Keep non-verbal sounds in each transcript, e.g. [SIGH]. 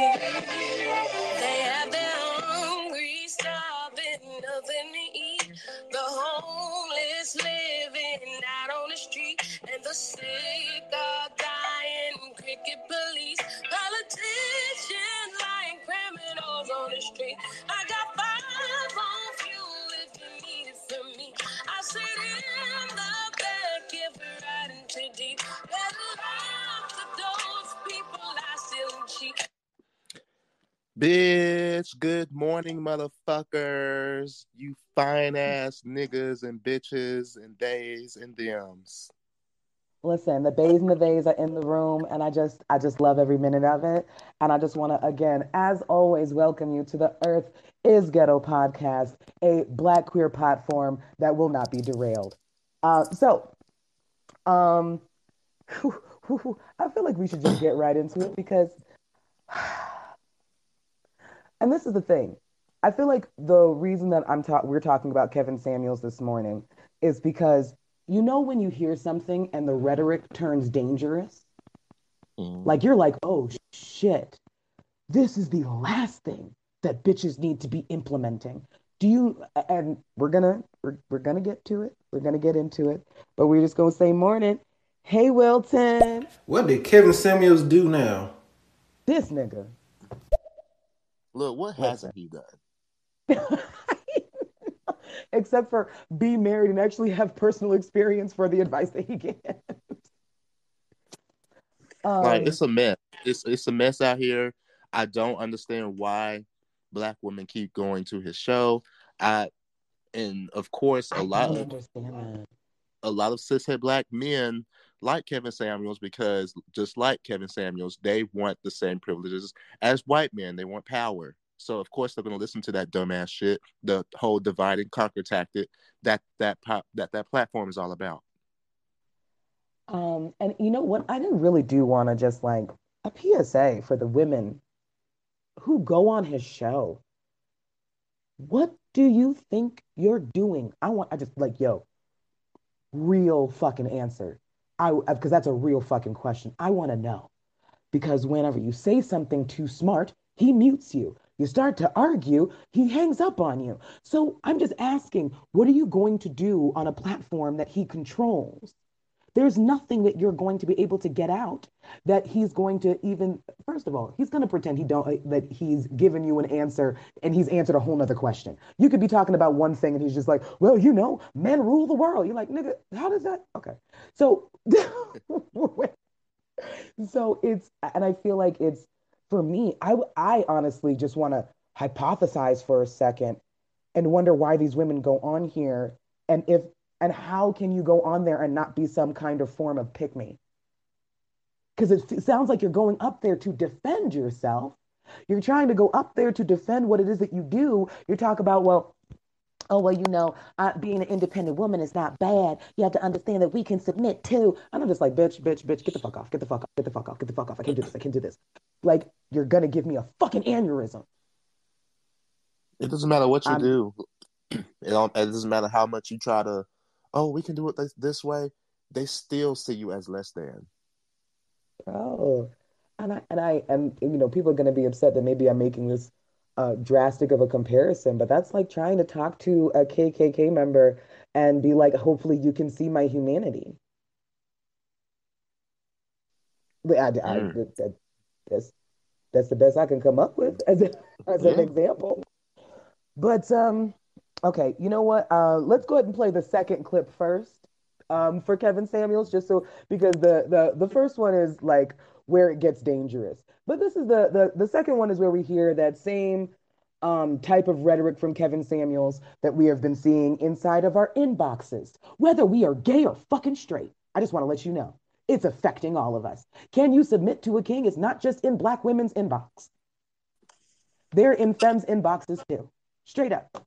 They have their hungry, starving, nothing to eat. The homeless living out on the street, and the sick are dying. Cricket police, politicians lying criminals on the street. I got five on fuel if you need it from me. I sit in Bitch, good morning, motherfuckers. You fine ass niggas and bitches and days and thems. Listen, the bays and the bays are in the room, and I just, I just love every minute of it. And I just want to, again, as always, welcome you to the Earth is Ghetto podcast, a Black queer platform that will not be derailed. Uh, so, um, [LAUGHS] I feel like we should just get right into it because, [SIGHS] and this is the thing, I feel like the reason that I'm ta- we're talking about Kevin Samuels this morning is because you know when you hear something and the rhetoric turns dangerous, Mm. like you're like, oh shit, this is the last thing that bitches need to be implementing. Do you? And we're gonna we're, we're gonna get to it. We're gonna get into it, but we're just gonna say morning. Hey Wilton, What did Kevin Samuels do now? this nigga. Look, what hasn't he done? [LAUGHS] Except for be married and actually have personal experience for the advice that he gives. Um, Like it's a mess. It's it's a mess out here. I don't understand why black women keep going to his show. I and of course a lot of that. a lot of cishet black men like Kevin Samuels because just like Kevin Samuels, they want the same privileges as white men. They want power. So of course they're gonna listen to that dumbass shit, the whole divide and conquer tactic that that pop that that platform is all about. Um, and you know what? I didn't really do want to just like a PSA for the women who go on his show. What do you think you're doing? I want, I just like, yo, real fucking answer. I, uh, because that's a real fucking question. I want to know. Because whenever you say something too smart, he mutes you. You start to argue, he hangs up on you. So I'm just asking, what are you going to do on a platform that he controls? There's nothing that you're going to be able to get out that he's going to even first of all he's going to pretend he don't uh, that he's given you an answer and he's answered a whole nother question. You could be talking about one thing and he's just like well you know men rule the world. You're like nigga how does that okay. So [LAUGHS] so it's and i feel like it's for me i i honestly just want to hypothesize for a second and wonder why these women go on here and if and how can you go on there and not be some kind of form of pick me because it sounds like you're going up there to defend yourself you're trying to go up there to defend what it is that you do you talk about well oh well you know uh, being an independent woman is not bad you have to understand that we can submit too and i'm just like bitch bitch bitch get the fuck off get the fuck off get the fuck off get the fuck off i can't do this i can't do this like you're gonna give me a fucking aneurysm It doesn't matter what you I'm- do. [CLEARS THROAT] It don't. It doesn't matter how much you try to. Oh, we can do it this, this way. They still see you as less than. Oh, and I and I and you know people are going to be upset that maybe I'm making this uh, drastic of a comparison, but that's like trying to talk to a KKK member and be like, hopefully you can see my humanity. I, I, Mm. that- that's that's the best I can come up with as a, as an example. But um, okay, you know what? Uh, let's go ahead and play the second clip first um, for Kevin Samuels, just so because the the the first one is like where it gets dangerous, but this is the the the second one is where we hear that same um, type of rhetoric from Kevin Samuels that we have been seeing inside of our inboxes, whether we are gay or fucking straight. I just want to let you know it's affecting all of us. Can you submit to a king? It's not just in black women's inbox. They're in femmes inboxes too. Straight up.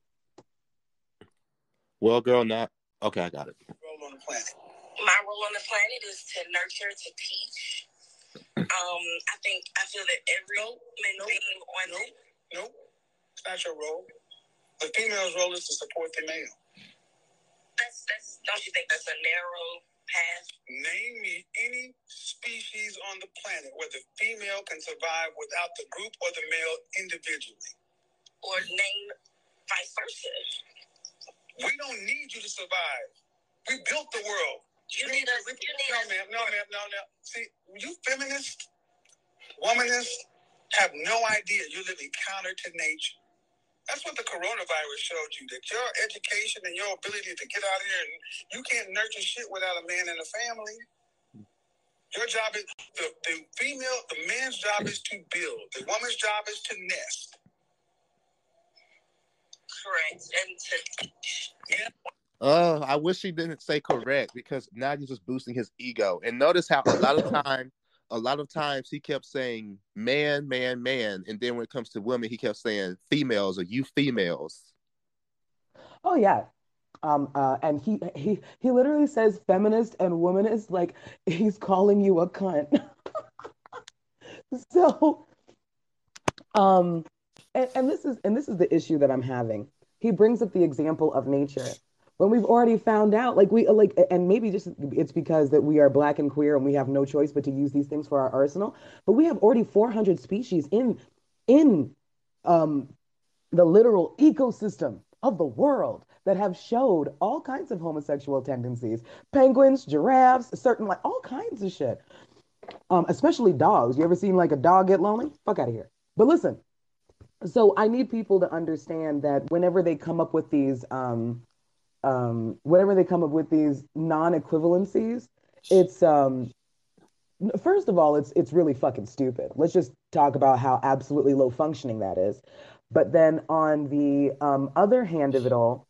Well, girl, not okay. I got it. role on the planet? my role on the planet is to nurture, to teach. Um, I think I feel that every human nope, being on nope. the Nope, it's not your role. The female's role is to support the male. that's that's don't you think that's a narrow path? Name me any species on the planet where the female can survive without the group or the male individually. Or name vice versa. We don't need you to survive. We built the world. You need us. You need no, us. ma'am. No, ma'am. No, no. See, you feminists, womanists have no idea you're living counter to nature. That's what the coronavirus showed you that your education and your ability to get out of here and you can't nurture shit without a man and a family. Your job is the, the female, the man's job is to build, the woman's job is to nest. Correct. And to Oh, I wish he didn't say correct because now he's just boosting his ego. And notice how a lot of [LAUGHS] time, a lot of times he kept saying man, man, man, and then when it comes to women, he kept saying females or you females. Oh yeah. Um, uh, and he he he literally says feminist and womanist like he's calling you a cunt. [LAUGHS] so um and, and this is and this is the issue that I'm having. He brings up the example of nature. When we've already found out like we like and maybe just it's because that we are black and queer and we have no choice but to use these things for our arsenal but we have already 400 species in in um the literal ecosystem of the world that have showed all kinds of homosexual tendencies penguins giraffes certain like all kinds of shit. Um especially dogs. You ever seen like a dog get lonely? Fuck out of here. But listen so i need people to understand that whenever they come up with these um um whenever they come up with these non-equivalencies it's um first of all it's it's really fucking stupid. Let's just talk about how absolutely low functioning that is. But then on the um, other hand of it all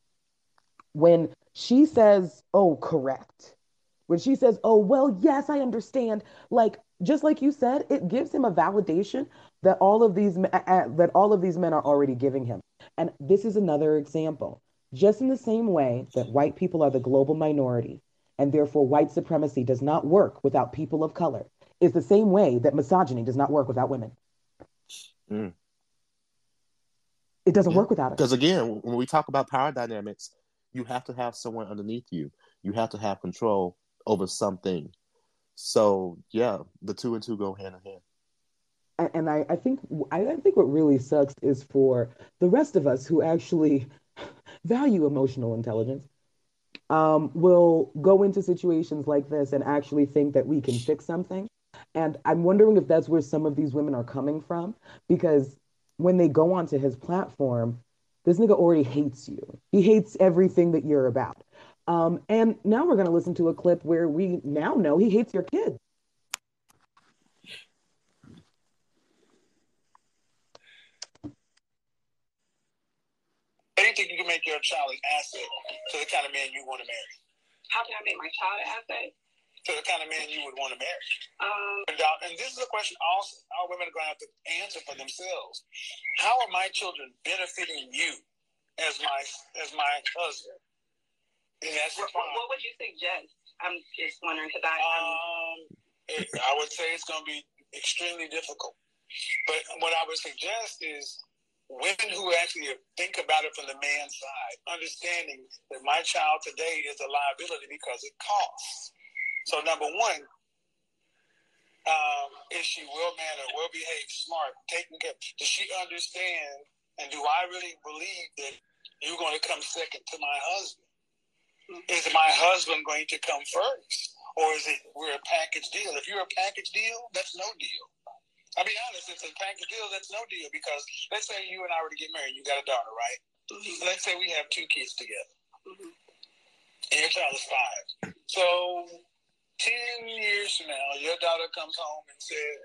when she says oh correct when she says oh well yes i understand like just like you said it gives him a validation that all of these that all of these men are already giving him and this is another example just in the same way that white people are the global minority and therefore white supremacy does not work without people of color is the same way that misogyny does not work without women Mm. it doesn't Yeah. work without it Because again, when we talk about power dynamics, you have to have someone underneath you. You have to have control over something. So yeah, the two and two go hand in hand. And, I, I think I, I think what really sucks is for the rest of us who actually [LAUGHS] value emotional intelligence um, will go into situations like this and actually think that we can fix something. And I'm wondering if that's where some of these women are coming from because when they go onto his platform, this nigga already hates you. He hates everything that you're about. Um, and now we're going to listen to a clip where we now know he hates your kids. How do you think you can make your child an asset to the kind of man you want to marry? how can I make my child an asset? To the kind of man you would want to marry? Um, And, uh, and this is a question all, all women are going to have to answer for themselves. How are my children benefiting you as my as my husband? And that's what, what, would you suggest? I'm just wondering because I. Um, it, I would say it's going to be extremely difficult. But what I would suggest is women who actually think about it from the man's side, understanding that my child today is a liability because it costs. So number one, um, is she well mannered, well behaved, smart, taking care? Does she understand? And do I really believe that you're going to come second to my husband? Is my husband going to come first? Or is it we're a package deal? If you're a package deal, that's no deal. I'll be honest, it's a package deal, that's no deal because let's say you and I were to get married, you got a daughter, right? Mhm, Let's say we have two kids together mhm. and your child is five. So ten years from now, your daughter comes home and says,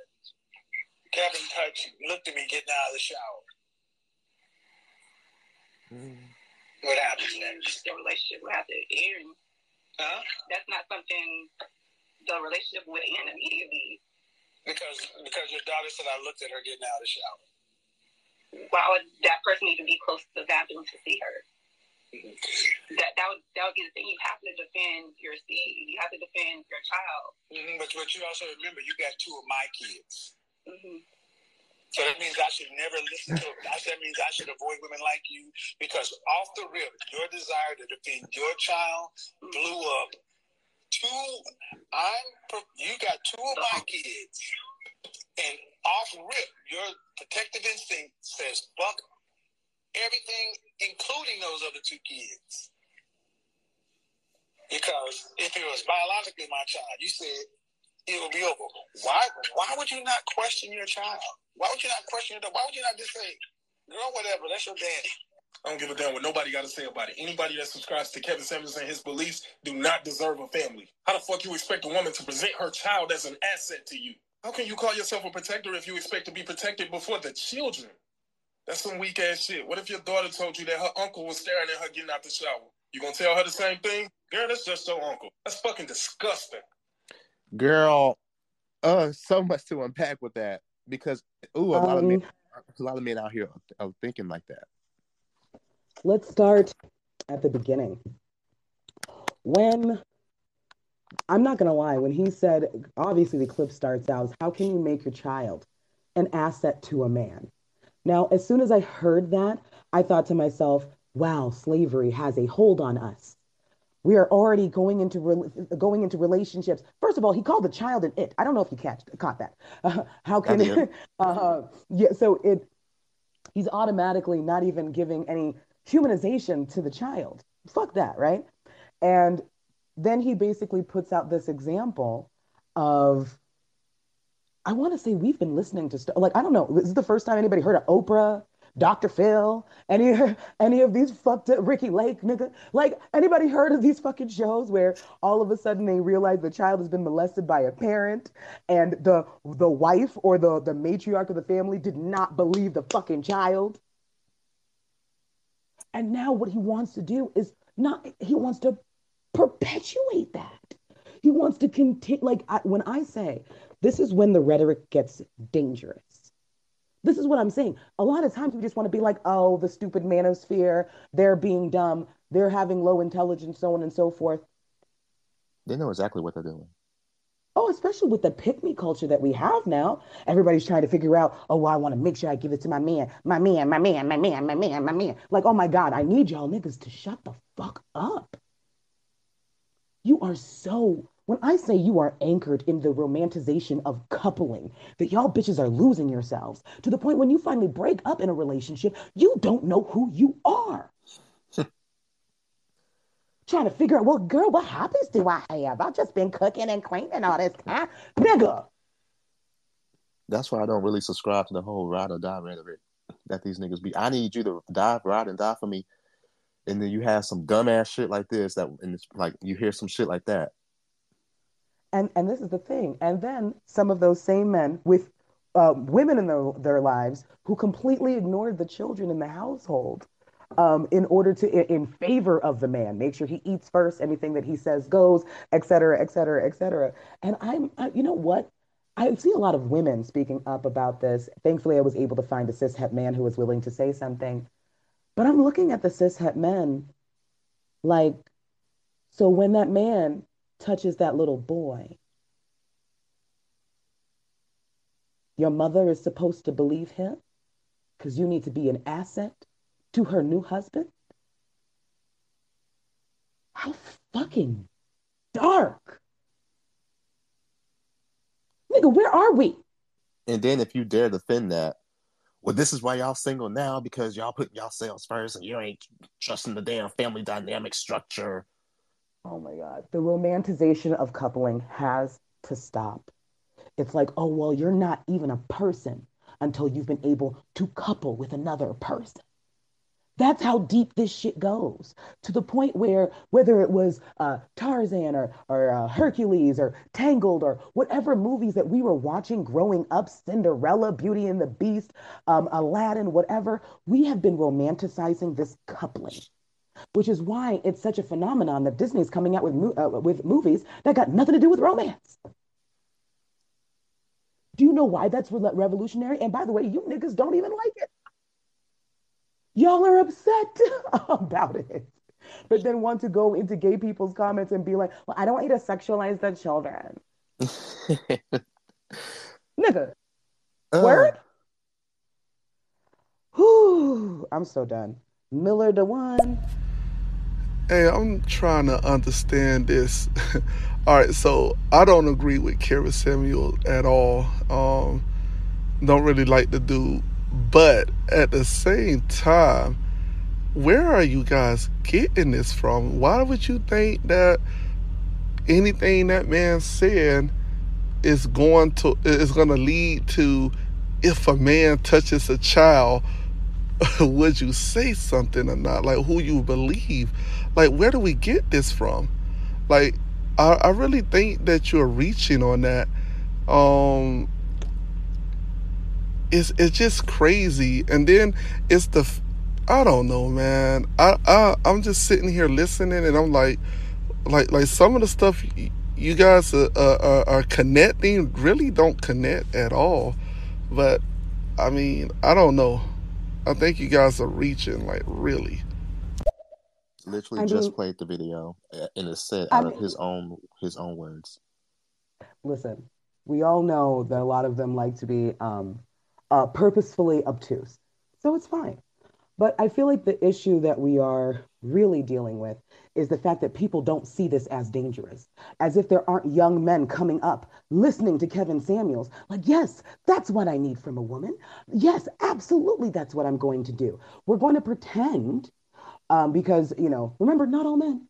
Kevin touched you, looked at me getting out of the shower. What happens next? The relationship would have to end. Huh? That's not something the relationship would end immediately. Because because your daughter said I looked at her getting out of the shower. Why would that person even be close to the bathroom to see her? That that would that would be the thing. You have to defend your seed. You have to defend your child. Mhm, But but you also remember you got two of my kids. hmm So that means I should never listen to. That means I should avoid women like you because off the rip, your desire to defend your child blew up two. I'm. You got two of my kids, and off rip, your protective instinct says fuck everything, including those other two kids. Because if it was biologically my child, you said it would be over. Why? Why would you not question your child? Why would you not question your? Why would you not just say, "Girl, whatever, that's your daddy." I don't give a damn what nobody got to say about it. Anybody that subscribes to Kevin Samuels and his beliefs do not deserve a family. How the fuck you expect a woman to present her child as an asset to you? How can you call yourself a protector if you expect to be protected before the children? That's some weak ass shit. What if your daughter told you that her uncle was staring at her getting out the shower? You gonna tell her the same thing? Girl, that's just your uncle. That's fucking disgusting. Girl, uh, so much to unpack with that because ooh, a lot of men, Um, a lot of men out here are thinking like that. Let's start at the beginning. When I'm not gonna lie, when he said, obviously the clip starts out, how can you make your child an asset to a man? Now, as soon as I heard that, I thought to myself, wow, slavery has a hold on us. We are already going into rel going into relationships. First of all, he called the child an it. I don't know if you catch caught that. Uh, [LAUGHS] how can [LAUGHS] uh, yeah? So it he's automatically not even giving any humanization to the child. Fuck that, right? And then he basically puts out this example of I want to say we've been listening to st- like I don't know. This is the first time anybody heard of Oprah, Dr. Phil, any [LAUGHS] any of these fucked up Ricki Lake nigga. Like anybody heard of these fucking shows where all of a sudden they realize the child has been molested by a parent and the the wife or the the matriarch of the family did not believe the fucking child. And now what he wants to do is not he wants to perpetuate that. He wants to continue like I, when I say this is when the rhetoric gets dangerous. This is what I'm saying. A lot of times we just want to be like, oh, the stupid manosphere, they're being dumb, they're having low intelligence, so on and so forth. They know exactly what they're doing. Oh, especially with the pick me culture that we have now. Everybody's trying to figure out, oh, well, I want to make sure I give it to my man, my man, my man, my man, my man, my man. Like, oh my God, I need y'all niggas to shut the fuck up. You are so, when I say you are anchored in the romanticization of coupling, that y'all bitches are losing yourselves to the point when you finally break up in a relationship, you don't know who you are. Trying to figure out, well, girl, what hobbies do I have? I've just been cooking and cleaning all this time. Nigga, That's why I don't really subscribe to the whole ride or die rhetoric that these niggas be. I need you to die, ride and die for me, and then you have some dumbass shit like this that, and it's like you hear some shit like that. and and this is the thing and then some of those same men with uh, women in their, their lives who completely ignored the children in the household um, in order to in, favor of the man. Make sure he eats first anything that he says goes et cetera et cetera et cetera. And i'm I, you know what? I see a lot of women speaking up about this. Thankfully i was able to find a cishet man who was willing to say something. But i'm looking at the cishet men like so when that man touches that little boy, your mother is supposed to believe him? Because you need to be an asset to her new husband? How fucking dark. Nigga, where are we? And then if you dare defend that, well, this is why y'all single now because y'all putting y'all yourselves first and you ain't trusting the damn family dynamic structure. Oh my God. The romanticization of coupling has to stop. It's like, oh, well, you're not even a person until you've been able to couple with another person. That's how deep this shit goes to the point where whether it was uh, Tarzan or, or uh, Hercules or Tangled or whatever movies that we were watching growing up, Cinderella, Beauty and the Beast, um, Aladdin, whatever, we have been romanticizing this coupling which is why it's such a phenomenon that Disney's coming out with mo- uh, with movies that got nothing to do with romance. Do you know why that's re- revolutionary? And by the way, you niggas don't even like it. Y'all are upset [LAUGHS] about it. But then want to go into gay people's comments and be like, well, I don't want you to sexualize the children. [LAUGHS] Nigga, Uh, word? Whew, I'm so done. Miller the one. Hey, I'm trying to understand this. [LAUGHS] all right, so I don't agree with Kevin Samuel at all. Um, don't really like the dude, but at the same time, where are you guys getting this from? Why would you think that anything that man said is going to is going to lead to if a man touches a child [LAUGHS] would you say something or not? Like who you believe? Like where do we get this from? Like I, I really think that you're reaching on that. Um it's it's just crazy. And then it's the I don't know, man. I, I I'm just sitting here listening and I'm like like like some of the stuff you guys are, are, are connecting really don't connect at all. But I mean, I don't know. I think you guys are reaching like really. Literally I just mean- played the video uh, and it's said I out of mean- his own his own words. Listen, we all know that a lot of them like to be um, uh, purposefully obtuse. So it's fine. But I feel like the issue that we are really dealing with is the fact that people don't see this as dangerous, as if there aren't young men coming up listening to Kevin Samuels. Like, yes, that's what I need from a woman. Yes, absolutely, that's what I'm going to do. We're going to pretend um, because, you know, remember, not all men.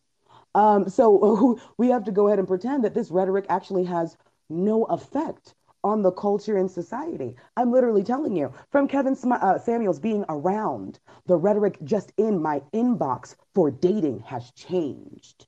Um, so [LAUGHS] we have to go ahead and pretend that this rhetoric actually has no effect on the culture and society. I'm literally telling you, from Kevin Sm- uh, Samuels being around, the rhetoric just in my inbox for dating has changed.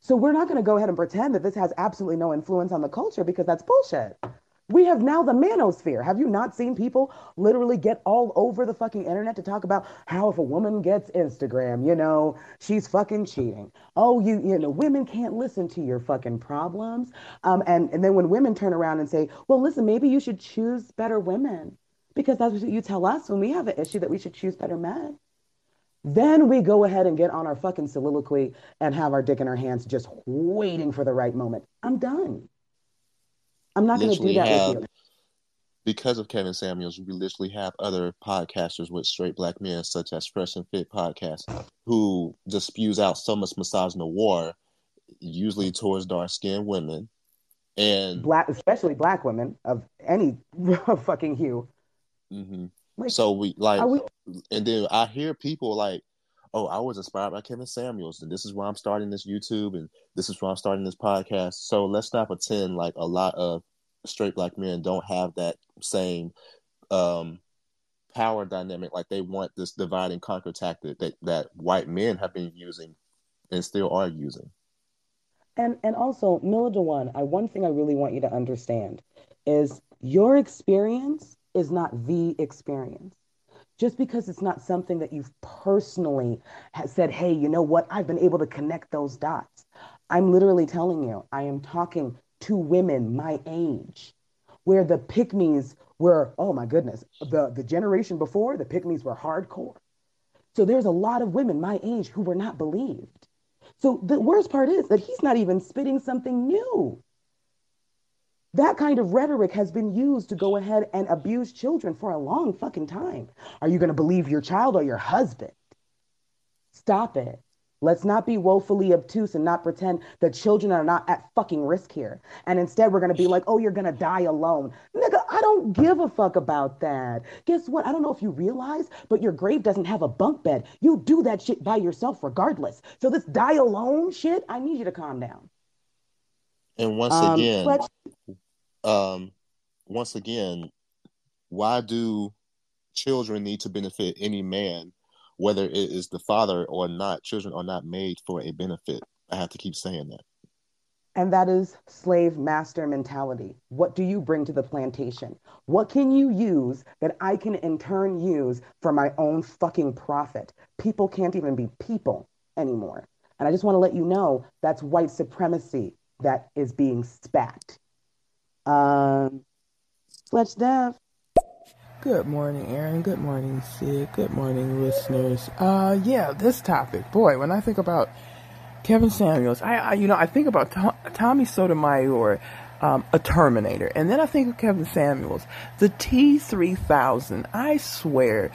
So we're not going to go ahead and pretend that this has absolutely no influence on the culture because that's bullshit. We have now the manosphere. Have you not seen people literally get all over the fucking internet to talk about how if a woman gets Instagram, you know, she's fucking cheating. Oh, you you know, women can't listen to your fucking problems. Um, and and then when women turn around and say, well, listen, maybe you should choose better women because that's what you tell us when we have an issue that we should choose better men. Then we go ahead and get on our fucking soliloquy and have our dick in our hands, just waiting for the right moment. I'm done. I'm not going to do that have with you. because of Kevin Samuels, we literally have other podcasters with straight black men, such as Fresh and Fit podcast, who just spews out so much misogyny war, usually towards dark skinned women. And Black, especially black women of any [LAUGHS] fucking hue. mhm. Like, so we like, we? and then I hear people like, "Oh, I was inspired by Kevin Samuels, and this is why I'm starting this YouTube, and this is why I'm starting this podcast." So let's not pretend like a lot of straight black men don't have that same um, power dynamic. Like they want this divide and conquer tactic that that white men have been using and still are using. And and also, Mila Dewan, I one thing I really want you to understand is your experience is not the experience. Just because it's not something that you've personally said, hey, you know what? I've been able to connect those dots. I'm literally telling you, I am talking to women my age, where the pygmies were, oh my goodness, the, the generation before, the pygmies were hardcore. So there's a lot of women my age who were not believed. So the worst part is that he's not even spitting something new. That kind of rhetoric has been used to go ahead and abuse children for a long fucking time. Are you going to believe your child or your husband? Stop it. Let's not be woefully obtuse and not pretend that children are not at fucking risk here. And instead, we're going to be like, oh, you're going to die alone. Nigga, I don't give a fuck about that. Guess what? I don't know if you realize, but your grave doesn't have a bunk bed. You do that shit by yourself regardless. So, this die alone shit, I need you to calm down. And once Um, again, Fletch, um, once again, why do children need to benefit any man, whether it is the father or not? Children are not made for a benefit. I have to keep saying that. And that is slave master mentality. What do you bring to the plantation? What can you use that I can in turn use for my own fucking profit? People can't even be people anymore. And I just want to let you know that's white supremacy that is being spat. Um, Fletch Dev. Good morning, Aaron. Good morning, Sid. Good morning, listeners. Uh, yeah, this topic, boy, when I think about Kevin Samuels, I, I you know, I think about Tom, Tommy Sotomayor, um, a Terminator. And then I think of Kevin Samuels. The T3000, I swear,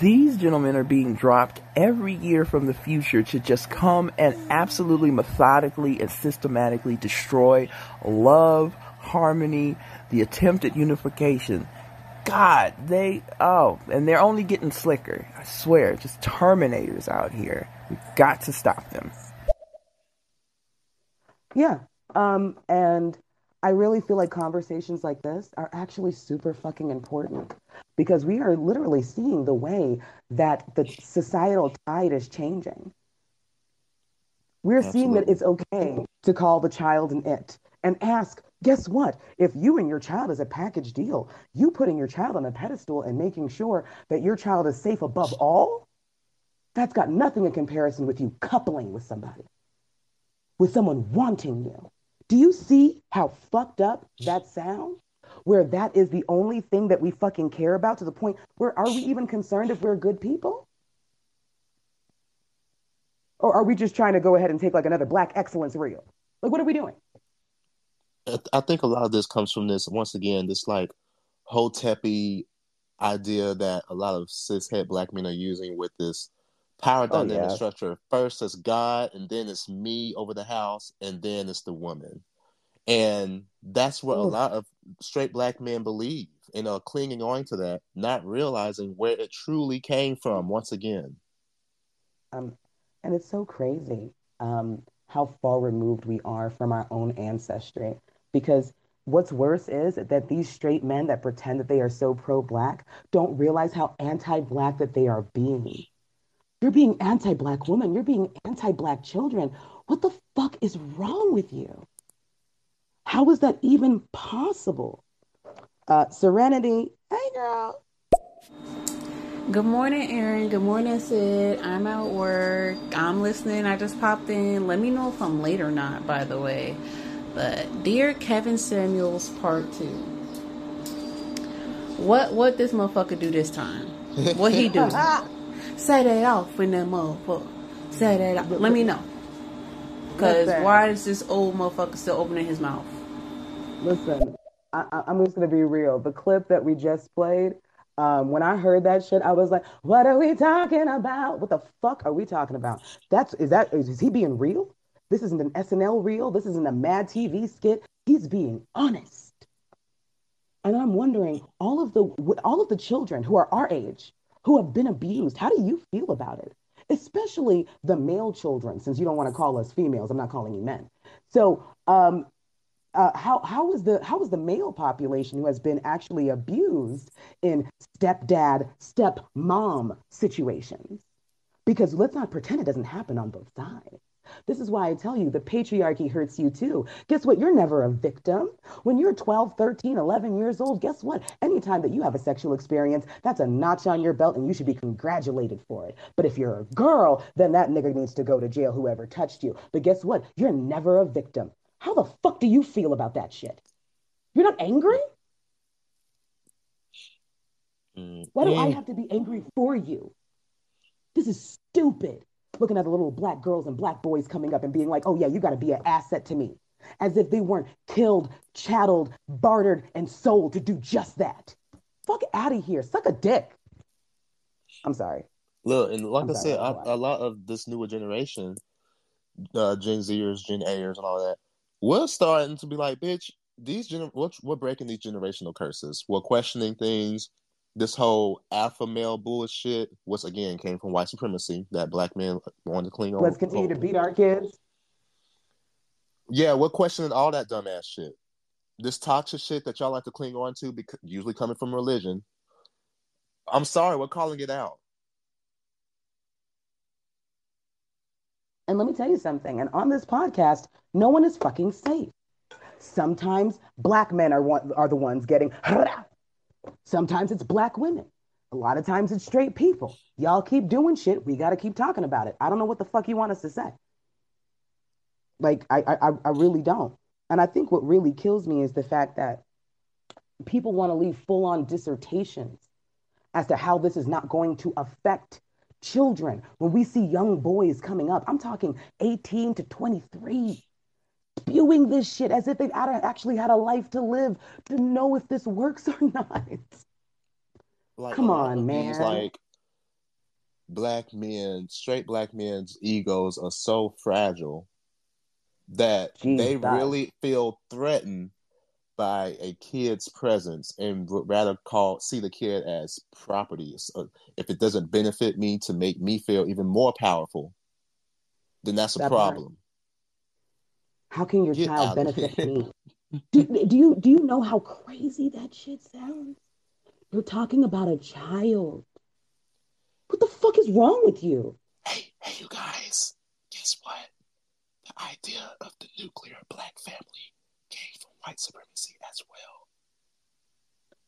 these gentlemen are being dropped every year from the future to just come and absolutely methodically and systematically destroy love, harmony, the attempt at unification. God, they, oh, and they're only getting slicker. I swear, just Terminators out here. We've got to stop them. Yeah. Um, and I really feel like conversations like this are actually super fucking important because we are literally seeing the way that the societal tide is changing. We're Absolutely. seeing that it's okay to call the child an it and ask, guess what? If you and your child is a package deal, you putting your child on a pedestal and making sure that your child is safe above all, that's got nothing in comparison with you coupling with somebody, with someone wanting you. Do you see how fucked up that sounds? Where that is the only thing that we fucking care about to the point where are we even concerned if we're good people? Or are we just trying to go ahead and take like another black excellence reel? Like, what are we doing? I think a lot of this comes from this, once again, this like hotepi idea that a lot of cishet black men are using with this power oh, dynamic yeah. structure. First it's God, and then it's me over the house, and then it's the woman. And that's what Ooh. a lot of straight black men believe and are clinging on to that, not realizing where it truly came from once again. Um, and it's so crazy um, how far removed we are from our own ancestry. Because what's worse is that these straight men that pretend that they are so pro black don't realize how anti black that they are being. You're being anti black woman. You're being anti black children. What the fuck is wrong with you? How is that even possible? Uh, Serenity, hey girl. Good morning, Aaron. Good morning, Sid. I'm at work. I'm listening. I just popped in. Let me know if I'm late or not, by the way. But dear Kevin Samuels, part two. What what this motherfucker do this time? What he do? [LAUGHS] Say that off in that motherfucker. Say that off. Let me know. Cause why is this old motherfucker still opening his mouth? Listen, I, am just gonna be real. The clip that we just played, um, when I heard that shit, I was like, "What are we talking about? What the fuck are we talking about? That's is that is, is he being real? This isn't an SNL reel. This isn't a Mad TV skit. He's being honest." And I'm wondering, all of the all of the children who are our age, who have been abused. How do you feel about it? Especially the male children, since you don't want to call us females. I'm not calling you men. So, um, uh, how how is the how is the male population who has been actually abused in stepdad stepmom situations? Because let's not pretend it doesn't happen on both sides. This is why I tell you the patriarchy hurts you too. Guess what? You're never a victim. When you're 12, 13, 11 years old, guess what? Anytime that you have a sexual experience, that's a notch on your belt and you should be congratulated for it. But if you're a girl, then that nigga needs to go to jail, whoever touched you. But guess what? You're never a victim. How the fuck do you feel about that shit? You're not angry? Mm, Why do I have to be angry for you? This is stupid looking at the little black girls and black boys coming up and being like, oh, yeah, you got to be an asset to me. As if they weren't killed, chatteled, bartered, and sold to do just that. Fuck out of here. Suck a dick. I'm sorry. Look, and like I'm i said, I, a lot of this newer generation, uh, Gen Zers, Gen A'ers, and all that, we're starting to be like, bitch, these gener- we're, we're breaking these generational curses. We're questioning things this whole alpha male bullshit was again came from white supremacy that black men wanted to cling on. Let's continue to beat our kids. Yeah, we're questioning all that dumbass shit. This toxic shit that y'all like to cling on to, because usually coming from religion. I'm sorry, we're calling it out. And let me tell you something. And on this podcast, no one is fucking safe. Sometimes black men are one, are the ones getting [LAUGHS] Sometimes it's black women. A lot of times it's straight people. Y'all keep doing shit. We got to keep talking about it. I don't know what the fuck you want us to say. Like, I, I, I really don't. And I think what really kills me is the fact that people want to leave full on dissertations as to how this is not going to affect children. When we see young boys coming up, I'm talking 18 to 23, spewing this shit as if they actually had a life to live to know if this works or [LAUGHS] not. Like, Come on, man. like black men, straight black men's egos are so fragile that they Jesus. really feel threatened by a kid's presence and would rather call see the kid as property. So uh, if it doesn't benefit me to make me feel even more powerful, then that's a That problem. How can your Get child benefit [LAUGHS] me? Do, do you do you know how crazy that shit sounds? You're talking about a child. What the fuck is wrong with you? Hey, hey, you guys, guess what? The idea of the nuclear black family came from white supremacy as well.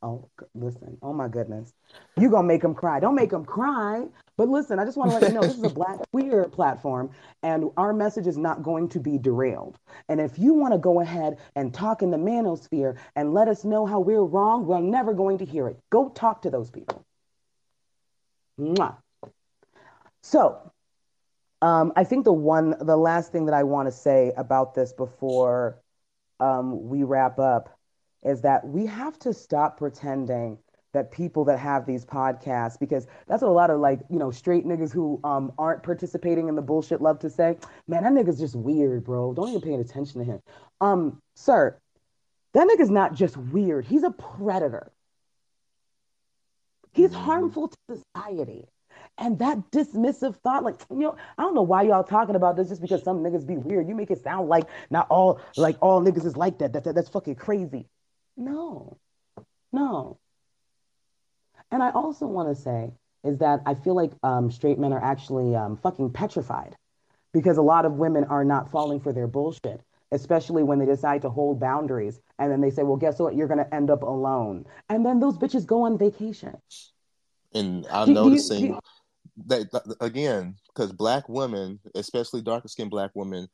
Oh, listen. Oh my goodness. You gonna make them cry. Don't make them cry. But listen, I just want to let you know this is a black [LAUGHS] queer platform and our message is not going to be derailed. And if you want to go ahead and talk in the manosphere and let us know how we're wrong, we're never going to hear it. Go talk to those people. Mwah. So, um, I think the one, the last thing that I want to say about this before um, we wrap up is that we have to stop pretending that people that have these podcasts, because that's what a lot of like, you know, straight niggas who um, aren't participating in the bullshit love to say, man, that nigga's just weird, bro. Don't even pay attention to him. Um, sir, that nigga's not just weird. He's a predator. He's Mhm. harmful to society. And that dismissive thought, like, you know, I don't know why y'all talking about this just because some niggas be weird. You make it sound like not all, like all niggas is like that. That, that that's fucking crazy. No, no. And I also want to say is that I feel like um, straight men are actually um, fucking petrified because a lot of women are not falling for their bullshit, especially when they decide to hold boundaries. And then they say, well, guess what? You're going to end up alone. And then those bitches go on vacation. And I'm noticing you- that that- again because black women, especially darker skinned black women,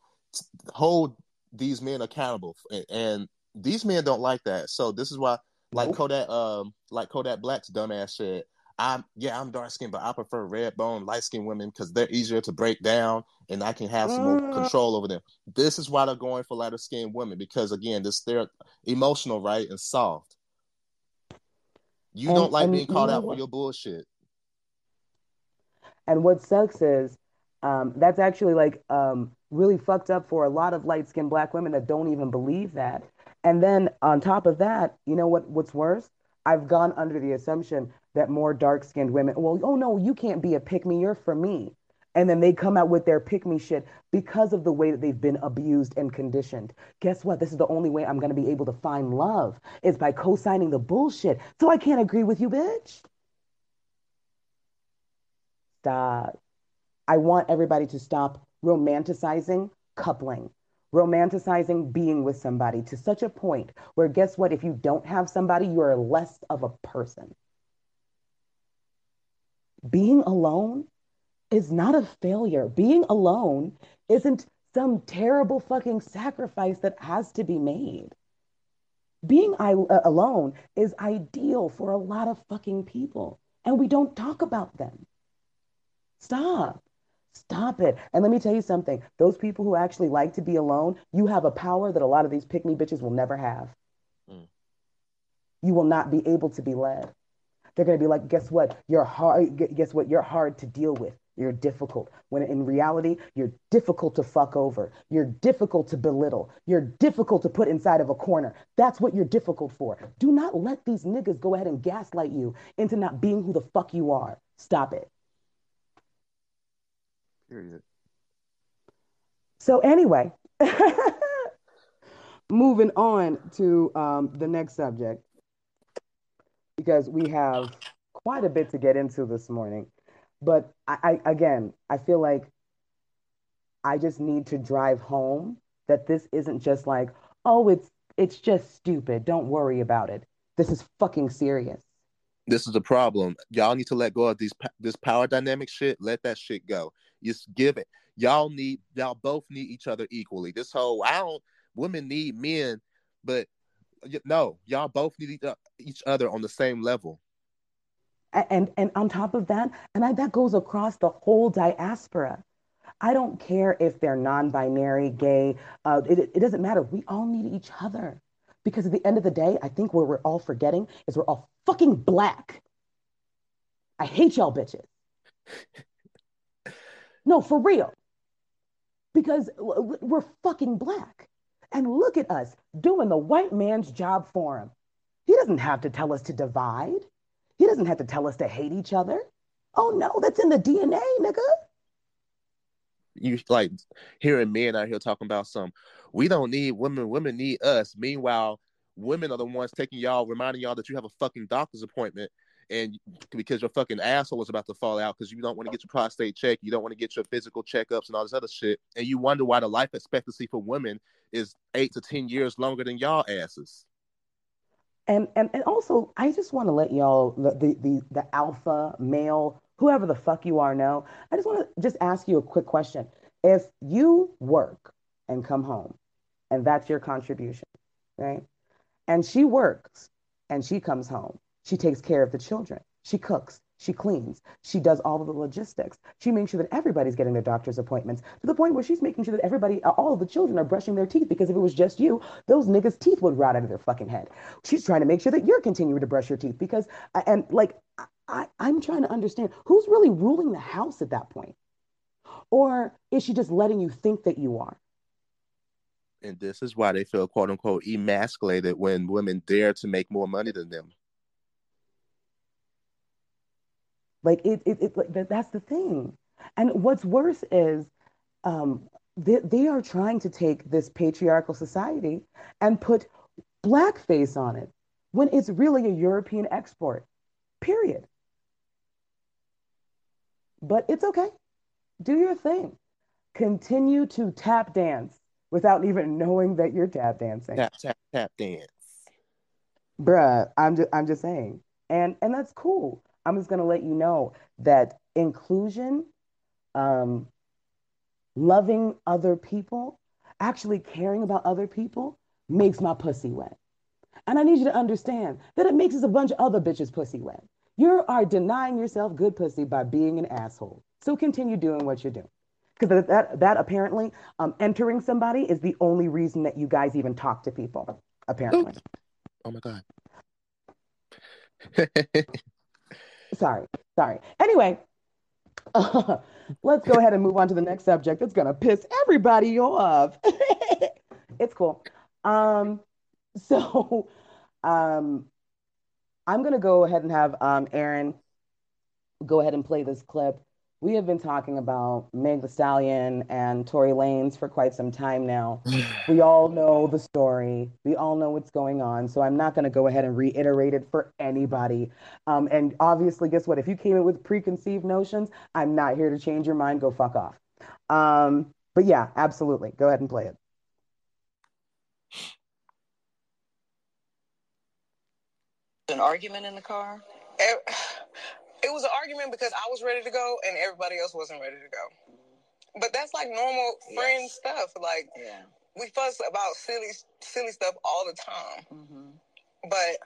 hold these men accountable, and these men don't like that. So this is why, like Nope. Kodak, um, like Kodak Black's dumbass said, I'm yeah, I'm dark skinned, but I prefer red bone, light skinned women because they're easier to break down, and I can have some more Mm. control over them. This is why they're going for lighter skinned women because again, this they're emotional, right, and soft. You And- don't like and being called out for your bullshit. And what sucks is um, that's actually like um, really fucked up for a lot of light skinned black women that don't even believe that. And then on top of that, you know what? What's worse? I've gone under the assumption that more dark skinned women, well, oh no, you can't be a pick me, you're for me. And then they come out with their pick me shit because of the way that they've been abused and conditioned. Guess what? This is the only way I'm going to be able to find love is by co signing the bullshit. So I can't agree with you, bitch. Stop. I want everybody to stop romanticizing coupling, romanticizing being with somebody to such a point where, guess what? If you don't have somebody, you are less of a person. Being alone is not a failure. Being alone isn't some terrible fucking sacrifice that has to be made. Being I- uh, alone is ideal for a lot of fucking people, and we don't talk about them. Stop. Stop it. And let me tell you something. Those people who actually like to be alone, you have a power that a lot of these pick me bitches will never have. Mm. You will not be able to be led. They're going to be like, guess what? You're hard. Guess what? You're hard to deal with. You're difficult. When in reality, you're difficult to fuck over. You're difficult to belittle. You're difficult to put inside of a corner. That's what you're difficult for. Do not let these niggas go ahead and gaslight you into not being who the fuck you are. Stop it. Period. So anyway, [LAUGHS] moving on to um, the next subject, because we have quite a bit to get into this morning. But I, I again, I feel like I just need to drive home that this isn't just like, oh, it's it's just stupid. Don't worry about it. This is fucking serious. this is the problem. Y'all need to let go of these this power dynamic shit. Let that shit go. Just give it. Y'all need y'all both need each other equally. This whole I don't women need men, but no, y'all both need each other on the same level. And and on top of that and I, that goes across the whole diaspora I don't care if they're non-binary, gay. Uh, it, it doesn't matter. We all need each other because at the end of the day, I think what we're all forgetting is we're all fucking black. I hate y'all bitches. [LAUGHS] No, for real. Because we're fucking black. And look at us doing the white man's job for him. He doesn't have to tell us to divide. He doesn't have to tell us to hate each other. Oh no, that's in the DNA, nigga. You like hearing men out here talking about some, we don't need women, women need us. Meanwhile, women are the ones taking y'all, reminding y'all that you have a fucking doctor's appointment and because your fucking asshole is about to fall out because you don't want to get your prostate checked, you don't want to get your physical checkups and all this other shit, and you wonder why the life expectancy for women is eight to ten years longer than y'all asses. And and and also, I just want to let y'all the the the, the alpha male, whoever the fuck you are, know. I just want to just ask you a quick question. If you work and come home, and that's your contribution, right? And she works and she comes home she takes care of the children. She cooks. She cleans. She does all of the logistics. She makes sure that everybody's getting their doctor's appointments to the point where she's making sure that everybody, all of the children are brushing their teeth because if it was just you, those niggas' teeth would rot out of their fucking head. She's trying to make sure that you're continuing to brush your teeth because, and like, I, I'm trying to understand who's really ruling the house at that point? Or is she just letting you think that you are? And this is why they feel quote unquote emasculated when women dare to make more money than them. Like it, it, it like, that's the thing. And what's worse is um, they, they are trying to take this patriarchal society and put blackface on it when it's really a European export, period. But it's okay. Do your thing. Continue to tap dance without even knowing that you're tap dancing. Tap, tap, tap dance. Bruh, I'm just, I'm just saying. And, and that's cool. I'm just going to let you know that inclusion, um, loving other people, actually caring about other people makes my pussy wet. And I need you to understand that it makes us a bunch of other bitches pussy wet. You are denying yourself good pussy by being an asshole. So continue doing what you're doing. Because that, that apparently, um, entering somebody is the only reason that you guys even talk to people, apparently. Oh my God. [LAUGHS] Sorry, sorry. Anyway, uh, [LAUGHS] let's go ahead and move on to the next subject. It's gonna piss everybody off. [LAUGHS] it's cool. Um, so, [LAUGHS] um, I'm gonna go ahead and have um, Aaron go ahead and play this clip we have been talking about Meg the Stallion and Tory Lanez for quite some time now. [SIGHS] we all know the story. We all know what's going on. So I'm not going to go ahead and reiterate it for anybody. Um, and obviously, guess what? If you came in with preconceived notions, I'm not here to change your mind. Go fuck off. Um, but yeah, absolutely. Go ahead and play it. An argument in the car? It was an argument because I was ready to go and everybody else wasn't ready to go. But that's like normal friend yes. stuff. Like yeah. we fuss about silly silly stuff all the time. Mm-hmm. But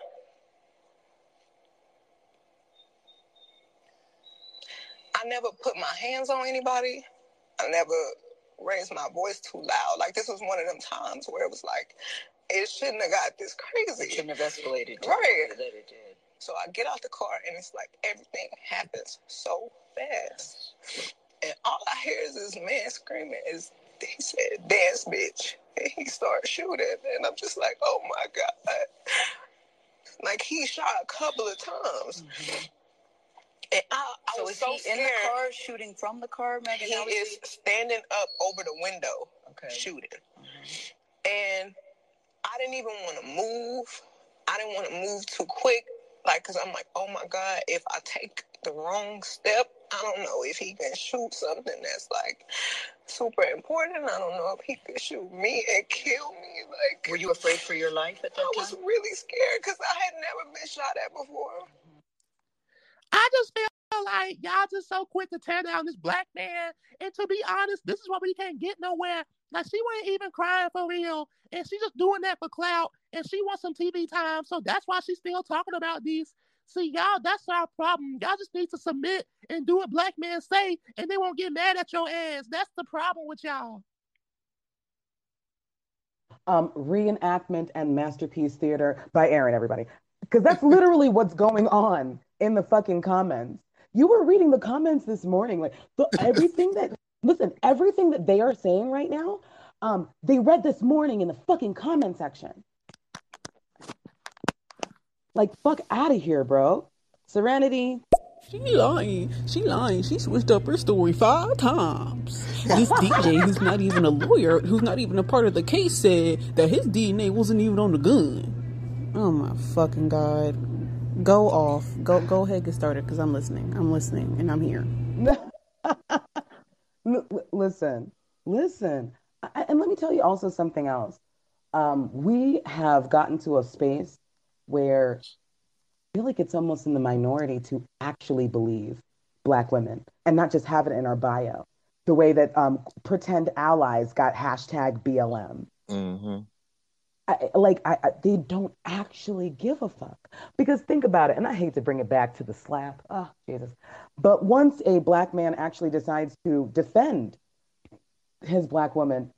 I never put my hands on anybody. I never raised my voice too loud. Like this was one of them times where it was like it shouldn't have got this crazy. It shouldn't have escalated. Right. That it. So I get out the car and it's like everything happens so fast. And all I hear is this man screaming is he said, dance bitch. And he started shooting. And I'm just like, oh my God. Like he shot a couple of times. Mm-hmm. And I, I so was is so he scared. in the car shooting from the car, Megan? He is standing up over the window okay. shooting. Mm-hmm. And I didn't even want to move. I didn't want to move too quick. Like, cause I'm like, oh my God, if I take the wrong step, I don't know if he can shoot something that's like super important. I don't know if he could shoot me and kill me. Like, were you afraid for your life at that I time? I was really scared because I had never been shot at before. Mm-hmm. I just feel like y'all just so quick to tear down this black man. And to be honest, this is why we can't get nowhere. Like she wasn't even crying for real, and she just doing that for clout, and she wants some TV time. So that's why she's still talking about these See, y'all, that's our problem. Y'all just need to submit and do what black men say, and they won't get mad at your ass. That's the problem with y'all. Um, reenactment and masterpiece theater by Aaron, everybody. Because that's literally [LAUGHS] what's going on in the fucking comments. You were reading the comments this morning, like the, everything that listen, everything that they are saying right now, um, they read this morning in the fucking comment section. Like, fuck out of here, bro. Serenity. She lying. She lying. She switched up her story five times. This [LAUGHS] DJ, who's not even a lawyer, who's not even a part of the case, said that his DNA wasn't even on the gun. Oh my fucking god. Go off. Go go ahead, get started, because I'm listening. I'm listening, and I'm here. [LAUGHS] Listen, listen. I, and let me tell you also something else. Um, we have gotten to a space where I feel like it's almost in the minority to actually believe Black women and not just have it in our bio. The way that um, pretend allies got hashtag BLM. Mm-hmm. I, like I, I, they don't actually give a fuck because think about it and i hate to bring it back to the slap oh jesus but once a black man actually decides to defend his black woman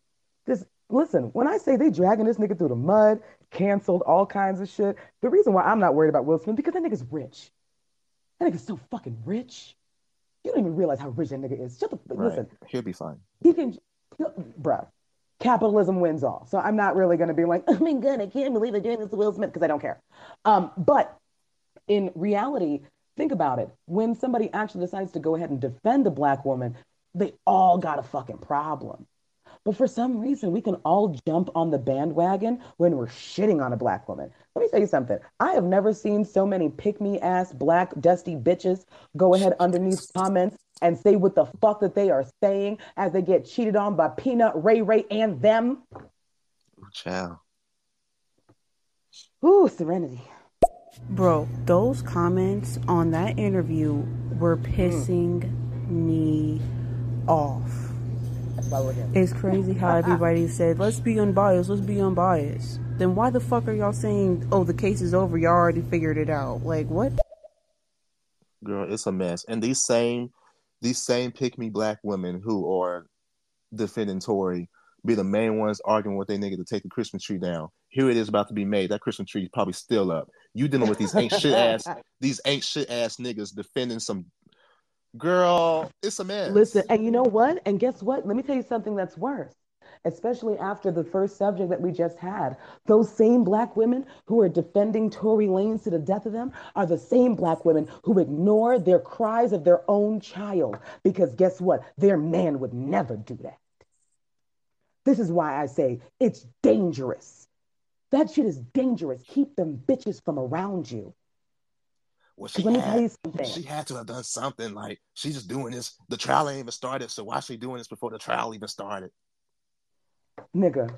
this listen when i say they dragging this nigga through the mud canceled all kinds of shit the reason why i'm not worried about will smith because that nigga's rich that nigga's so fucking rich you don't even realize how rich that nigga is shut the Right. listen He'll be fine. he can, bruh, capitalism wins all. So I'm not really going to be like, [LAUGHS] oh my God, I can't believe they're doing this to Will Smith because I don't care. Um, but in reality, think about it. When somebody actually decides to go ahead and defend a black woman, they all got a fucking problem. But for some reason, we can all jump on the bandwagon when we're shitting on a black woman. Let me tell you something. I have never seen so many pick me ass black dusty bitches go ahead underneath comments and say what the fuck that they are saying as they get cheated on by Peanut, Ray Ray, and them. Ooh, child. Ooh, serenity. Bro, those comments on that interview were mm. pissing me off. It's crazy how [LAUGHS] everybody said, let's be unbiased, let's be unbiased. Then why the fuck are y'all saying, oh, the case is over, y'all already figured it out? Like, what? Girl, it's a mess. And these same these same pick me black women who are defending Tory be the main ones arguing with their nigga to take the Christmas tree down. Here it is about to be made. That Christmas tree is probably still up. You dealing with these ain't shit ass [LAUGHS] these ain't shit ass niggas defending some girl. It's a mess. Listen, and you know what? And guess what? Let me tell you something that's worse. Especially after the first subject that we just had, those same black women who are defending Tory Lanez to the death of them are the same black women who ignore their cries of their own child. Because guess what? Their man would never do that. This is why I say it's dangerous. That shit is dangerous. Keep them bitches from around you. Well, she Let me had, tell you something. she had to have done something. Like she's just doing this. The trial ain't even started, so why she doing this before the trial even started? nigga.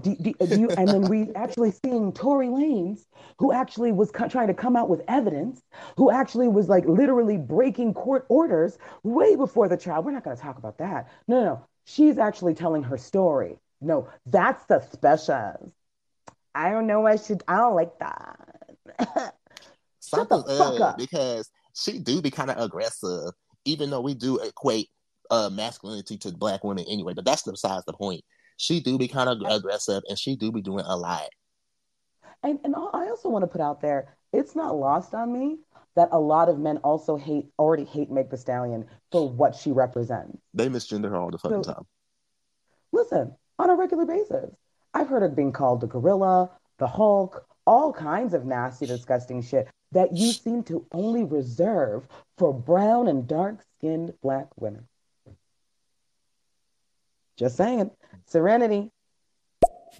Do, do, do you, and then we [LAUGHS] actually seeing Tory Lanez, who actually was co- trying to come out with evidence, who actually was like literally breaking court orders way before the trial. We're not going to talk about that. No, no, no. She's actually telling her story. No, that's the special. I don't know. I should. I don't like that. [LAUGHS] Shut the Something fuck uh, up. because she do be kind of aggressive, even though we do equate uh masculinity to black women anyway. But that's besides the point. She do be kind of aggressive, and she do be doing a lot. And and I also want to put out there, it's not lost on me that a lot of men also hate already hate Meg the Stallion for what she represents. They misgender her all the fucking So- time. Listen, on a regular basis. I've heard her being called the gorilla, the Hulk, all kinds of nasty, disgusting shit that you seem to only reserve for brown and dark skinned black women. Just saying. Serenity.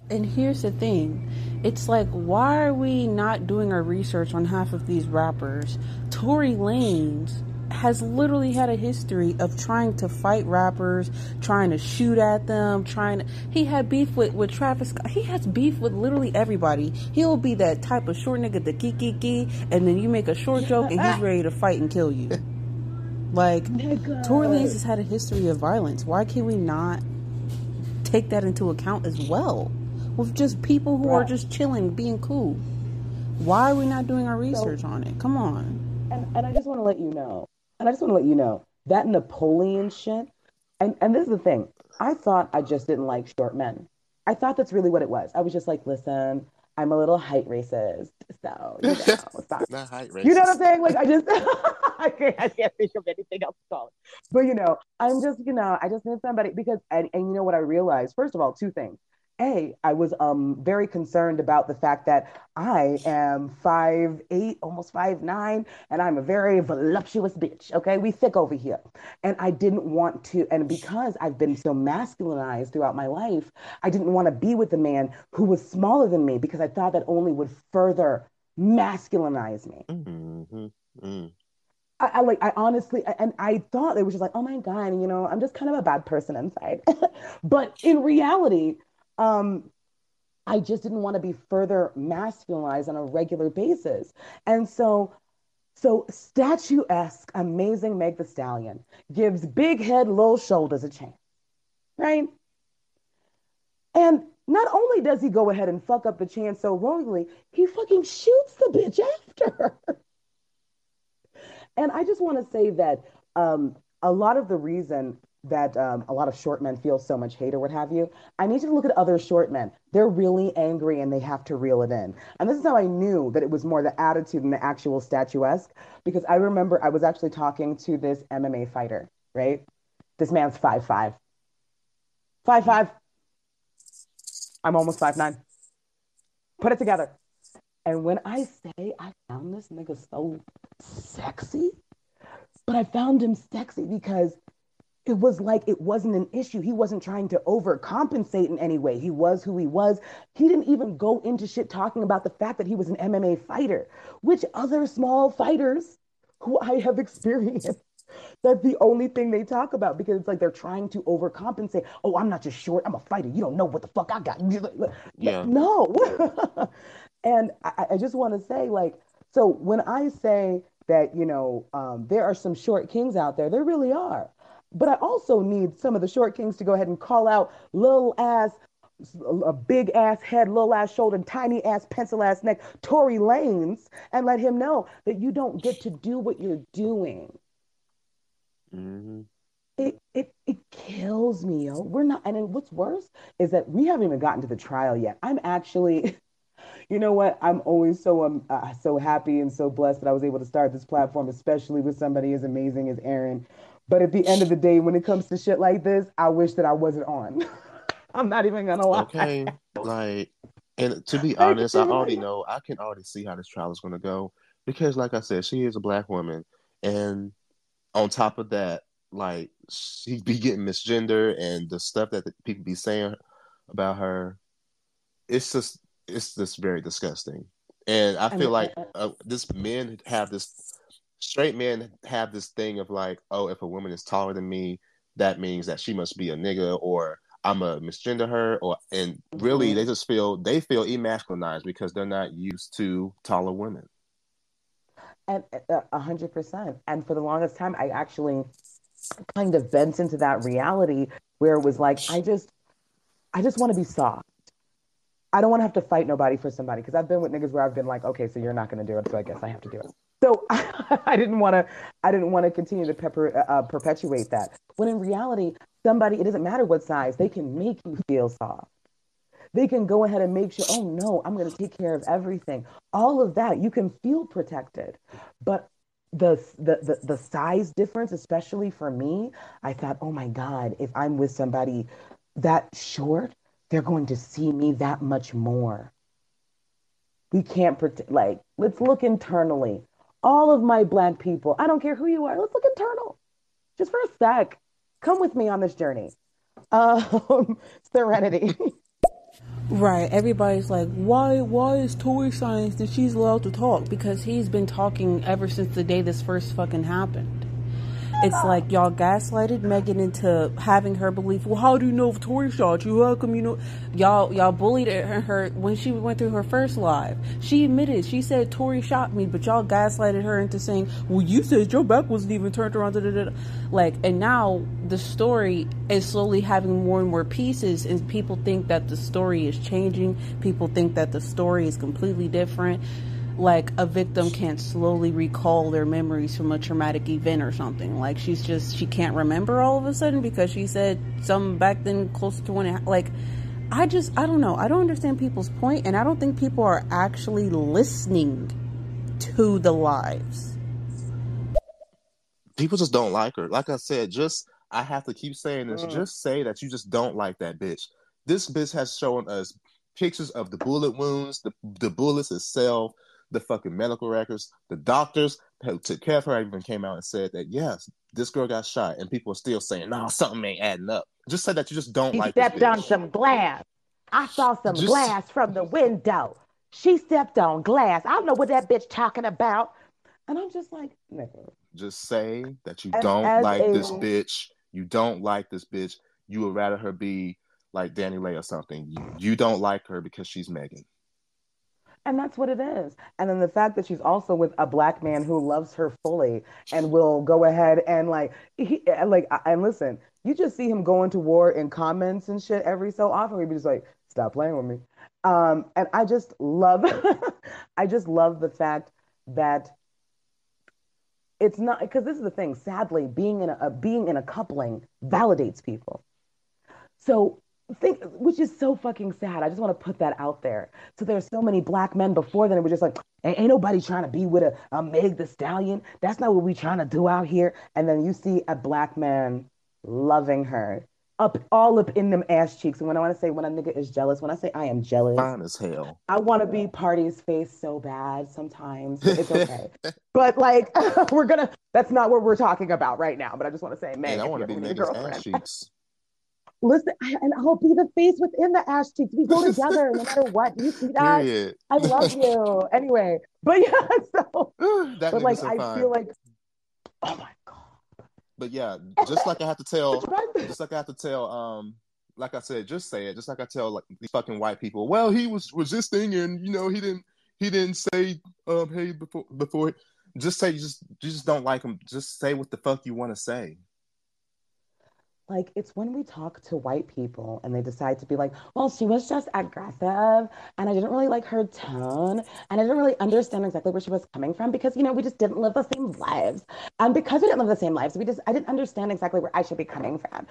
And here's the thing it's like, why are we not doing our research on half of these rappers? Tory Lanez has literally had a history of trying to fight rappers, trying to shoot at them, trying to. He had beef with, with Travis Scott. He has beef with literally everybody. He'll be that type of short nigga, the kiki kiki, and then you make a short joke and he's ready to fight and kill you. [LAUGHS] Like, Nigga. Tory Lanez has had a history of violence. Why can we not take that into account as well? With just people who are just chilling, being cool. Why are we not doing our research on it? Come on. And and I just want to let you know, and I just want to let you know that Napoleon shit. And and this is the thing. I thought I just didn't like short men. I thought that's really what it was. I was just like, listen, I'm a little height racist, so you know. [LAUGHS] Not height racist. You know what I'm saying? Like I just [LAUGHS] I can't, I can't think of anything else to call it. But you know, I'm just, you know, I just need somebody because and, and you know what I realized? First of all, two things. A, I was um very concerned about the fact that I am five eight, almost five nine, and I'm a very voluptuous bitch. Okay, we thick over here, and I didn't want to. And because I've been so masculinized throughout my life, I didn't want to be with a man who was smaller than me because I thought that only would further masculinize me. Mm-hmm. Mm. I, I like I honestly and I thought it was just like, oh my God, you know, I'm just kind of a bad person inside. [LAUGHS] but in reality, um, I just didn't want to be further masculinized on a regular basis. And so so statuesque, amazing Meg the Stallion gives big head, little shoulders a chance. Right? And not only does he go ahead and fuck up the chance so royally, he fucking shoots the bitch after. [LAUGHS] And I just want to say that um, a lot of the reason that um, a lot of short men feel so much hate or what have you, I need to look at other short men. They're really angry and they have to reel it in. And this is how I knew that it was more the attitude than the actual statuesque, because I remember I was actually talking to this MMA fighter, right? This man's five five. Five five. I'm almost five nine. Put it together. And when I say I found this nigga so sexy, but I found him sexy because it was like it wasn't an issue. He wasn't trying to overcompensate in any way. He was who he was. He didn't even go into shit talking about the fact that he was an MMA fighter, which other small fighters who I have experienced. That's the only thing they talk about because it's like they're trying to overcompensate. Oh, I'm not just short, I'm a fighter. You don't know what the fuck I got. [LAUGHS] Yeah. No. [LAUGHS] and I, I just want to say, like, so when I say that, you know, um, there are some short kings out there, there really are. But I also need some of the short kings to go ahead and call out little ass, a big ass head, little ass shoulder, tiny ass pencil ass neck, Tory Lanez, and let him know that you don't get to do what you're doing. Mm-hmm. It it it kills me, yo. We're not, and what's worse is that we haven't even gotten to the trial yet. I'm actually, [LAUGHS] you know what? I'm always so um uh, so happy and so blessed that I was able to start this platform, especially with somebody as amazing as Aaron. But at the end of the day, when it comes to shit like this, I wish that I wasn't on. [LAUGHS] I'm not even gonna lie. Okay, like, and to be honest, I already know. I can already see how this trial is to go because, like I said, she is a black woman, and on top of that, like she be getting misgender and the stuff that the people be saying about her. It's just, it's just very disgusting, and I feel like uh, this men have this straight men have this thing of like, oh, if a woman is taller than me, that means that she must be a nigga or I'm a misgender her or and really Mm-hmm. they just feel they feel emasculinized because they're not used to taller women. And uh, a hundred percent. And for the longest time, I actually kind of bent into that reality where it was like, I just, I just want to be soft. I don't want to have to fight nobody for somebody because I've been with niggas where I've been like, okay, so you're not going to do it, so I guess I have to do it. So [LAUGHS] I didn't want to, I didn't want to continue to pepper, uh, perpetuate that. When in reality, somebody, it doesn't matter what size, they can make you feel soft. They can go ahead and make sure, oh no, I'm going to take care of everything. All of that, you can feel protected. But the, the, the, the size difference, especially for me, I thought, oh my God, if I'm with somebody that short, they're going to see me that much more. We can't pretend, like, let's look internally. All of my black people, I don't care who you are, let's look internal. Just for a sec. Come with me on this journey. Um, [LAUGHS] serenity. Right. Everybody's like, why why is Tory science that she's allowed to talk? Because he's been talking ever since the day this first fucking happened. It's like y'all gaslighted Megan into having her believe, well, how do you know if Tory shot you? How come you know? Y'all y'all bullied her, her when she went through her first live. She admitted, she said Tory shot me, but y'all gaslighted her into saying, well, you said your back wasn't even turned around. Da, da, da. Like, and now the story is slowly having more and more pieces, and people think that the story is changing. People think that the story is completely different like a victim can't slowly recall their memories from a traumatic event or something. Like she's just she can't remember all of a sudden because she said some back then close to when it. like I just I don't know. I don't understand people's point and I don't think people are actually listening to the lives. People just don't like her. Like I said, just I have to keep saying this. Mm. Just say that you just don't like that bitch. This bitch has shown us pictures of the bullet wounds, the the bullets itself, the fucking medical records, the doctors who took care of her even came out and said that yes, this girl got shot, and people are still saying, no, something ain't adding up. Just say that you just don't She like this stepped on some glass. I saw some Just- glass from the window. She stepped on glass. I don't know what that bitch talking about. And I'm just like, nigga. Just say that you And don't as like a- this bitch. You don't like this bitch. You would rather her be like Danny Lay or something. You, you don't like her because she's Megan. And that's what it is. And then the fact that she's also with a black man who loves her fully and will go ahead and like, he, like, and listen, you just see him going to war in comments and shit every so often. He'd be just like, stop playing with me. Um, and I just love, [LAUGHS] I just love the fact that it's not because this is the thing. Sadly, being in a, a being in a coupling validates people. So think, which is so fucking sad. I just want to put that out there. So there's so many black men before then it was just like, ain't, nobody trying to be with a, a Meg the Stallion. That's not what we trying to do out here. And then you see a black man loving her. Up all up in them ass cheeks. And when I want to say when a nigga is jealous, when I say I am jealous, Fine as hell. I want to be Pardi's face so bad sometimes. It's okay. [LAUGHS] but like [LAUGHS] we're gonna that's not what we're talking about right now. But I just want to say, man, I want to be your ass cheeks. Listen, I- and I'll be the face within the ass cheeks. We go [LAUGHS] together no matter what. You see that? Period. I love you. Anyway, but yeah, [LAUGHS] so [SIGHS] that but like so I fine. feel like oh my god. But yeah, just like I have to tell, [LAUGHS] just like I have to tell, um, like I said, just say it. Just like I tell like these fucking white people. Well, he was resisting, and you know he didn't he didn't say um hey before before. Just say you just you just don't like him. Just say what the fuck you want to say. Like it's when we talk to white people and they decide to be like, well, she was just aggressive and I didn't really like her tone and I didn't really understand exactly where she was coming from because you know we just didn't live the same lives. And because we didn't live the same lives, we just I didn't understand exactly where I should be coming from.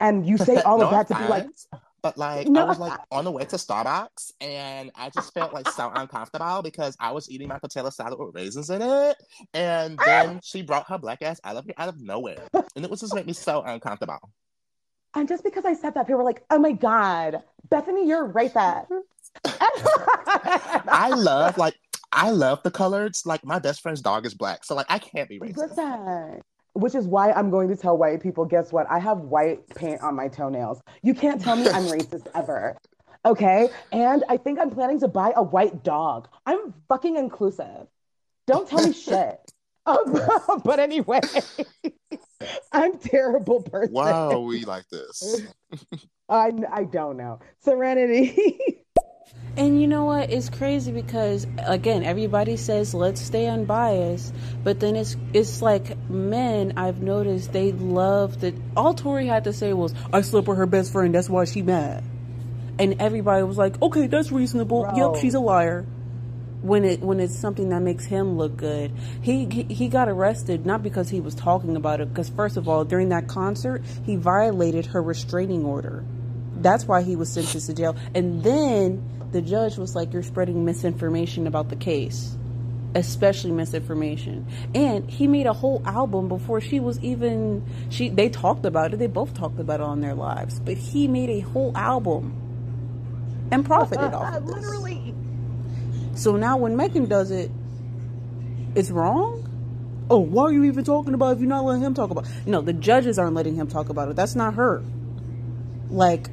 And you say all of No that to be like, but like No I was like on the way to Starbucks and I just felt like so uncomfortable because I was eating my potato salad with raisins in it, and then [GASPS] she brought her black ass out of here out of nowhere, and it was just make me so uncomfortable. And just because I said that, people were like, oh my God, Bethany, you're right that. [LAUGHS] I love like I love the colors. Like my best friend's dog is black, so like I can't be racist. Listen, which is why I'm going to tell white people, guess what? I have white paint on my toenails. You can't tell me I'm [LAUGHS] racist ever. Okay? And I think I'm planning to buy a white dog. I'm fucking inclusive. Don't tell me [LAUGHS] shit. Um, but anyway, [LAUGHS] I'm terrible person. Why are we like this? [LAUGHS] I, I don't know. Serenity. [LAUGHS] And you know what? It's crazy because again, everybody says let's stay unbiased, but then it's it's like men. I've noticed they love that. All Tory had to say was, "I slept with her best friend. That's why she mad." And everybody was like, "Okay, that's reasonable. Bro. Yep, she's a liar." When it when it's something that makes him look good, he he, he got arrested not because he was talking about it. Because first of all, during that concert, he violated her restraining order. That's why he was sentenced to jail. And then the judge was like, You're spreading misinformation about the case, especially misinformation. And he made a whole album before she was even she they talked about it. They both talked about it on their lives. But he made a whole album and profited [LAUGHS] off of this. Literally. So now when Megan does it, it's wrong? Oh, why are you even talking about it if you're not letting him talk about it? No, the judges aren't letting him talk about it. That's not her. Like,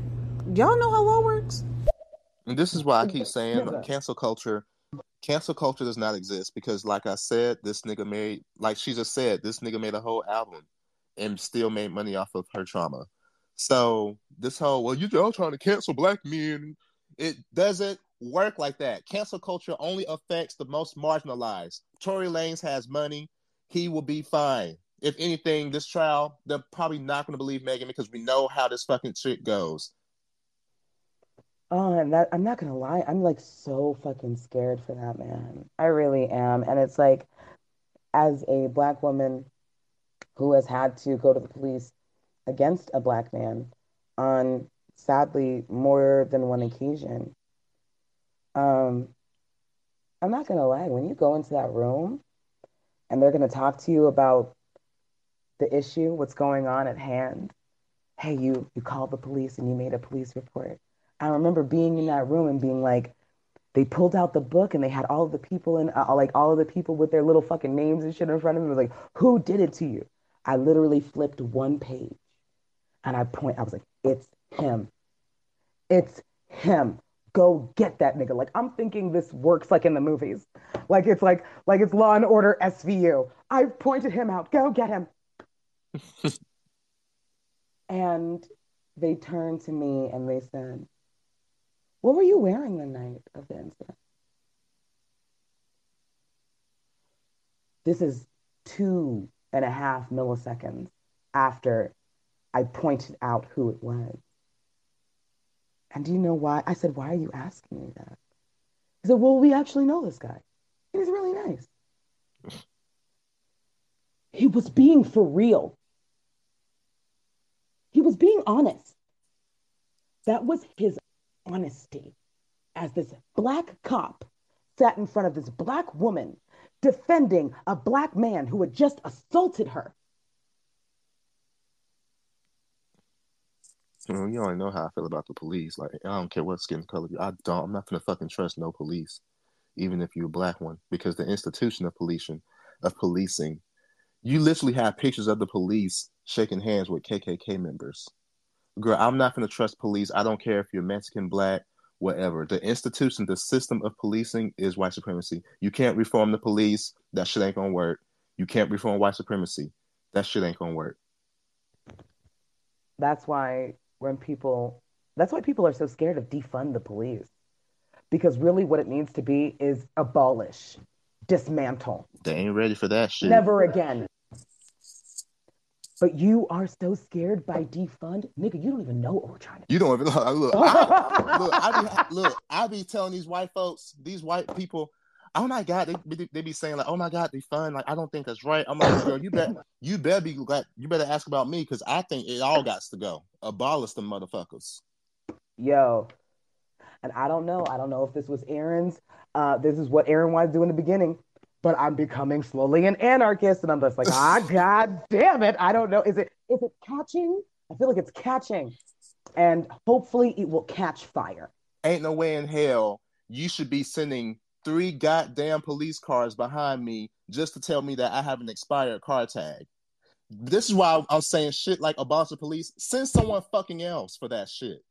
y'all know how law works? And this is why I keep saying Yeah. cancel culture. Cancel culture does not exist because, like I said, this nigga made, like she just said, this nigga made a whole album and still made money off of her trauma. So this whole, well, you're all trying to cancel black men, it doesn't work like that. Cancel culture only affects the most marginalized. Tory Lanez has money; he will be fine. If anything, this trial, they're probably not going to believe Megan because we know how this fucking shit goes. Oh, and that I'm not gonna lie, I'm like so fucking scared for that man. I really am. And it's like, as a black woman who has had to go to the police against a black man on sadly more than one occasion, um, I'm not gonna lie, when you go into that room and they're gonna talk to you about the issue, what's going on at hand, hey, you you called the police and you made a police report. I remember being in that room and being like, they pulled out the book and they had all of the people in, uh, like all of the people with their little fucking names and shit in front of me. Was like, who did it to you? I literally flipped one page and I point, I was like, it's him. It's him. Go get that nigga. Like I'm thinking this works like in the movies. Like it's like like it's Law and Order SVU. I pointed him out. Go get him. [LAUGHS] and they turned to me and they said, What were you wearing the night of the incident? This is two and a half milliseconds after I pointed out who it was. And do you know why? I said, Why are you asking me that? He said, Well, we actually know this guy. He's really nice. He was being for real. He was being honest. That was his honesty as this black cop sat in front of this black woman defending a black man who had just assaulted her. You know, you know how I feel about the police. Like, I don't care what skin color you. I don't. I'm not gonna fucking trust no police, even if you're a black one, because the institution of policing, of policing, you literally have pictures of the police shaking hands with KKK members. Girl, I'm not gonna trust police. I don't care if you're Mexican, black, whatever. The institution, the system of policing is white supremacy. You can't reform the police. That shit ain't gonna work. You can't reform white supremacy. That shit ain't gonna work. That's why when people, that's why people are so scared of defund the police. Because really what it needs to be is abolish, dismantle. They ain't ready for that shit. Never again. But you are so scared by defund, nigga. You don't even know what we're trying to. You don't even look. [LAUGHS] Look, I, look, I be, look, I be telling these white folks, these white people, oh my god, they, they, be saying like, oh my god, they fun. Like, I don't think that's right. I'm like, girl, you bet, you better be glad, you better ask about me because I think it all got to go. Abolish them motherfuckers. Yo, and I don't know. I don't know if this was Aaron's. Uh, this is what Aaron wanted to do in the beginning but I'm becoming slowly an anarchist, and I'm just like, ah, [LAUGHS] god damn it! I don't know. Is it is it catching? I feel like it's catching, and hopefully it will catch fire. Ain't no way in hell you should be sending three goddamn police cars behind me just to tell me that I have an expired car tag. This is why I'm saying shit like a abolish the police. Send someone fucking else for that shit.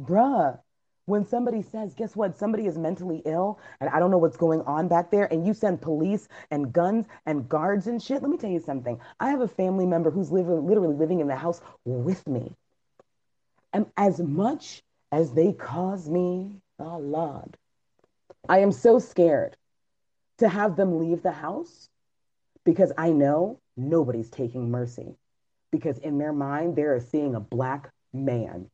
Bruh, when somebody says, guess what, somebody is mentally ill and I don't know what's going on back there, and you send police and guns and guards and shit, let me tell you something. I have a family member who's literally living in the house with me. And as much as they cause me, oh Lord, I am so scared to have them leave the house because I know nobody's taking mercy. Because in their mind, they're seeing a black man,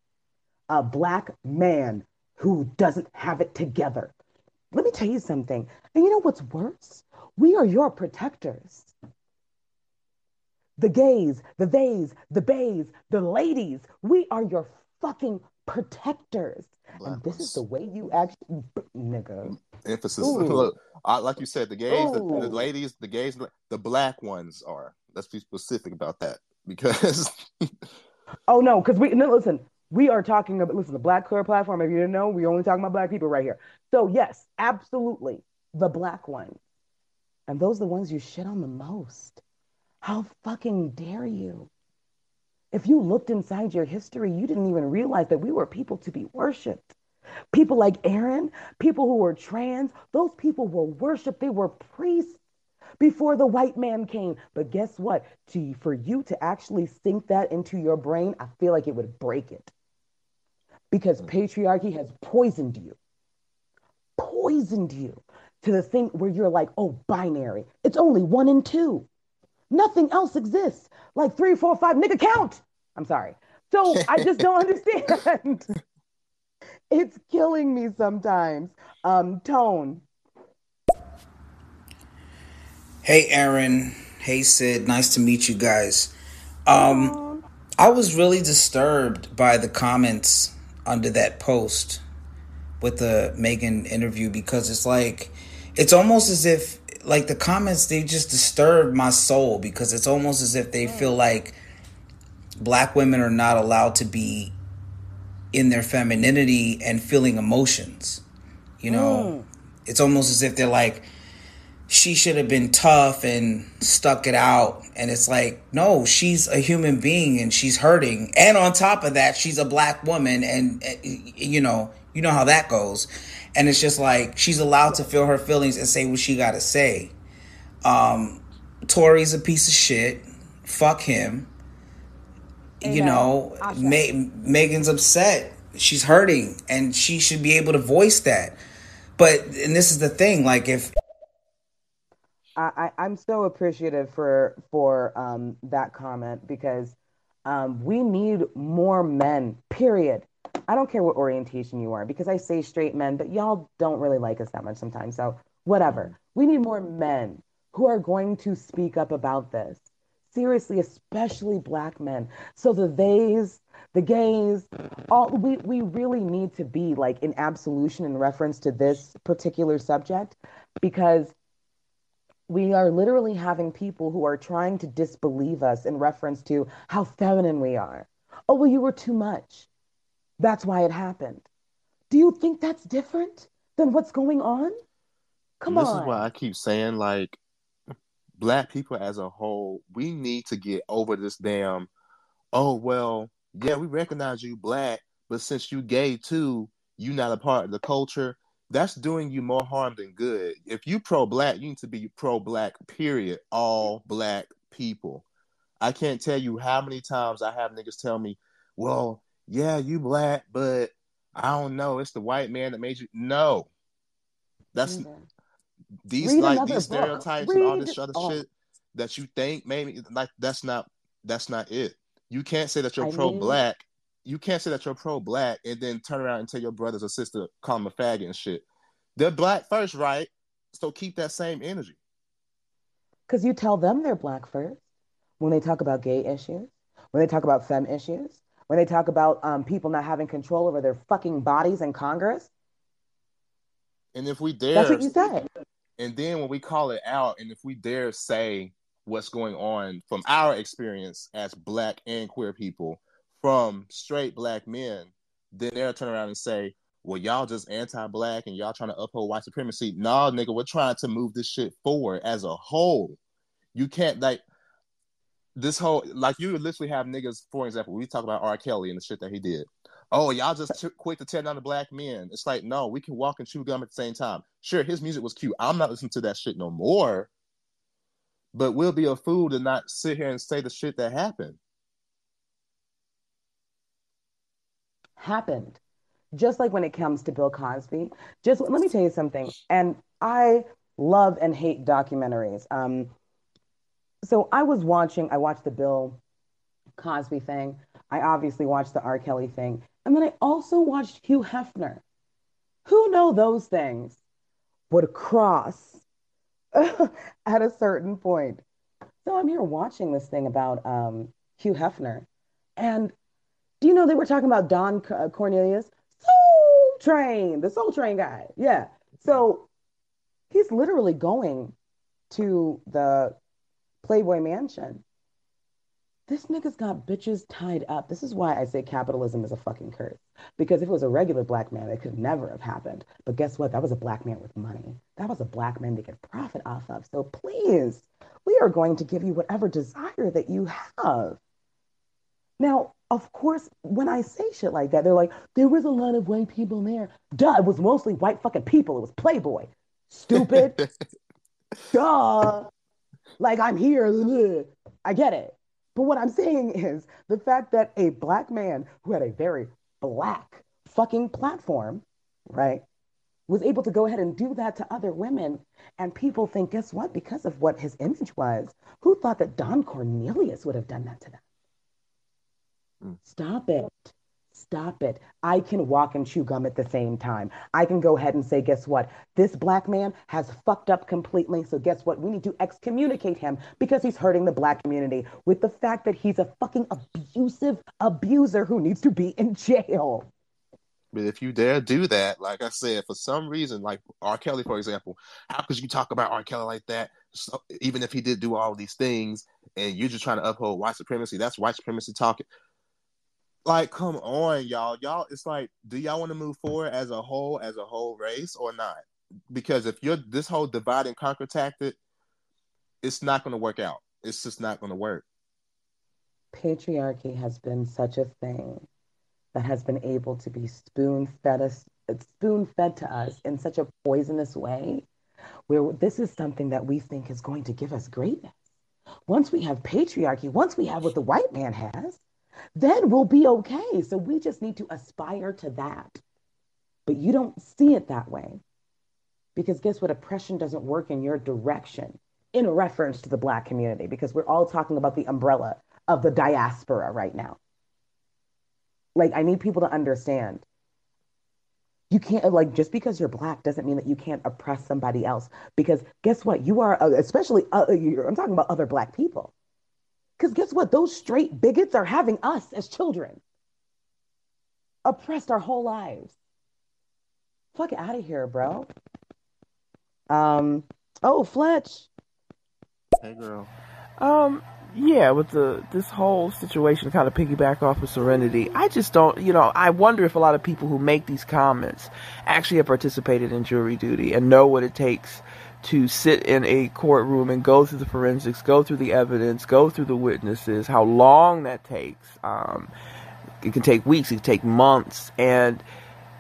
a black man who doesn't have it together. Let me tell you something. And you know what's worse? We are your protectors. The gays, the theys, the bays, the ladies, we are your fucking protectors. Black and this ones. is the way you actually, nigga. Emphasis. [LAUGHS] Look, like you said, the gays, the, the, ladies, the gays, the black ones are. Let's be specific about that because. [LAUGHS] oh no, because we no listen we are talking about listen the black clear platform if you didn't know we only talking about black people right here so yes absolutely the black ones and those are the ones you shit on the most how fucking dare you if you looked inside your history you didn't even realize that we were people to be worshiped people like aaron people who were trans those people were worshiped they were priests before the white man came. But guess what? To, for you to actually sink that into your brain, I feel like it would break it because mm. patriarchy has poisoned you, poisoned you to the thing where you're like, oh, binary. It's only one and two. Nothing else exists. Like three, four, five, nigga, count. I'm sorry. So I just don't [LAUGHS] understand. It's killing me sometimes. Um, tone. Hey, Aaron. Hey, Sid. Nice to meet you guys. Um, I was really disturbed by the comments under that post with the Megan interview because it's like, it's almost as if, like, the comments, they just disturb my soul because it's almost as if they feel like black women are not allowed to be in their femininity and feeling emotions. You know, it's almost as if they're like, she should have been tough and stuck it out. And it's like, no, she's a human being and she's hurting. And on top of that, she's a black woman. And, uh, you know, you know how that goes. And it's just like, she's allowed to feel her feelings and say what she got to say. Um, Tory's a piece of shit. Fuck him. You know, Ma- Megan's upset. She's hurting and she should be able to voice that. But, and this is the thing, like, if I, I I'm so appreciative for for um that comment because um we need more men. Period. I don't care what orientation you are because I say straight men, but y'all don't really like us that much sometimes. So whatever. We need more men who are going to speak up about this. Seriously, especially black men. So the theys, the gays, all we we really need to be like in absolution in reference to this particular subject because we are literally having people who are trying to disbelieve us in reference to how feminine we are. Oh, well, you were too much. That's why it happened. Do you think that's different than what's going on? Come this on. This is why I keep saying, like, black people as a whole, we need to get over this damn. Oh well, yeah, we recognize you black, but since you gay too, you not a part of the culture. That's doing you more harm than good. If you pro black, you need to be pro black. Period. All black people. I can't tell you how many times I have niggas tell me, "Well, yeah, you black, but I don't know. It's the white man that made you." No, that's these Read like these book. stereotypes and all this other oh. shit that you think maybe like that's not that's not it. You can't say that you're pro black. You can't say that you're pro black and then turn around and tell your brothers or sister call them a faggot and shit. They're black first, right? So keep that same energy. Because you tell them they're black first when they talk about gay issues, when they talk about femme issues, when they talk about um, people not having control over their fucking bodies in Congress. And if we dare, That's what you said. And then when we call it out, and if we dare say what's going on from our experience as black and queer people, from straight black men, then they'll turn around and say, "Well, y'all just anti-black and y'all trying to uphold white supremacy." No, nigga, we're trying to move this shit forward as a whole. You can't like this whole like you literally have niggas. For example, we talk about R. Kelly and the shit that he did. Oh, y'all just t- quick to tear down the black men. It's like, no, we can walk and chew gum at the same time. Sure, his music was cute. I'm not listening to that shit no more. But we'll be a fool to not sit here and say the shit that happened. happened. Just like when it comes to Bill Cosby. Just let me tell you something. And I love and hate documentaries. Um, so I was watching, I watched the Bill Cosby thing. I obviously watched the R. Kelly thing. And then I also watched Hugh Hefner. Who know those things would cross [LAUGHS] at a certain point. So I'm here watching this thing about um, Hugh Hefner. And do you know they were talking about Don uh, Cornelius? Soul Train, the Soul Train guy. Yeah. So he's literally going to the Playboy Mansion. This nigga's got bitches tied up. This is why I say capitalism is a fucking curse. Because if it was a regular black man, it could never have happened. But guess what? That was a black man with money. That was a black man to get profit off of. So please, we are going to give you whatever desire that you have. Now, of course, when I say shit like that, they're like, there was a lot of white people there. Duh, it was mostly white fucking people. It was Playboy. Stupid. [LAUGHS] Duh. Like I'm here. I get it. But what I'm saying is the fact that a black man who had a very black fucking platform, right, was able to go ahead and do that to other women. And people think, guess what? Because of what his image was, who thought that Don Cornelius would have done that to them? Hmm. Stop it. Stop it. I can walk and chew gum at the same time. I can go ahead and say, guess what? This black man has fucked up completely. So, guess what? We need to excommunicate him because he's hurting the black community with the fact that he's a fucking abusive abuser who needs to be in jail. But if you dare do that, like I said, for some reason, like R. Kelly, for example, how could you talk about R. Kelly like that? So, even if he did do all these things, and you're just trying to uphold white supremacy, that's white supremacy talking. Like, come on, y'all. Y'all, it's like, do y'all want to move forward as a whole, as a whole race, or not? Because if you're this whole divide and conquer tactic, it's not going to work out. It's just not going to work. Patriarchy has been such a thing that has been able to be spoon fed us, spoon fed to us in such a poisonous way, where this is something that we think is going to give us greatness. Once we have patriarchy, once we have what the white man has, then we'll be okay. So we just need to aspire to that. But you don't see it that way. Because guess what? Oppression doesn't work in your direction in reference to the Black community, because we're all talking about the umbrella of the diaspora right now. Like, I need people to understand. You can't, like, just because you're Black doesn't mean that you can't oppress somebody else. Because guess what? You are, uh, especially, uh, I'm talking about other Black people. Because guess what? Those straight bigots are having us as children oppressed our whole lives. Fuck out of here, bro. Um. Oh, Fletch. Hey, girl. Um. Yeah, with the this whole situation, kind of piggyback off of Serenity. I just don't, you know, I wonder if a lot of people who make these comments actually have participated in jury duty and know what it takes to sit in a courtroom and go through the forensics, go through the evidence, go through the witnesses, how long that takes. Um, it can take weeks, it can take months. And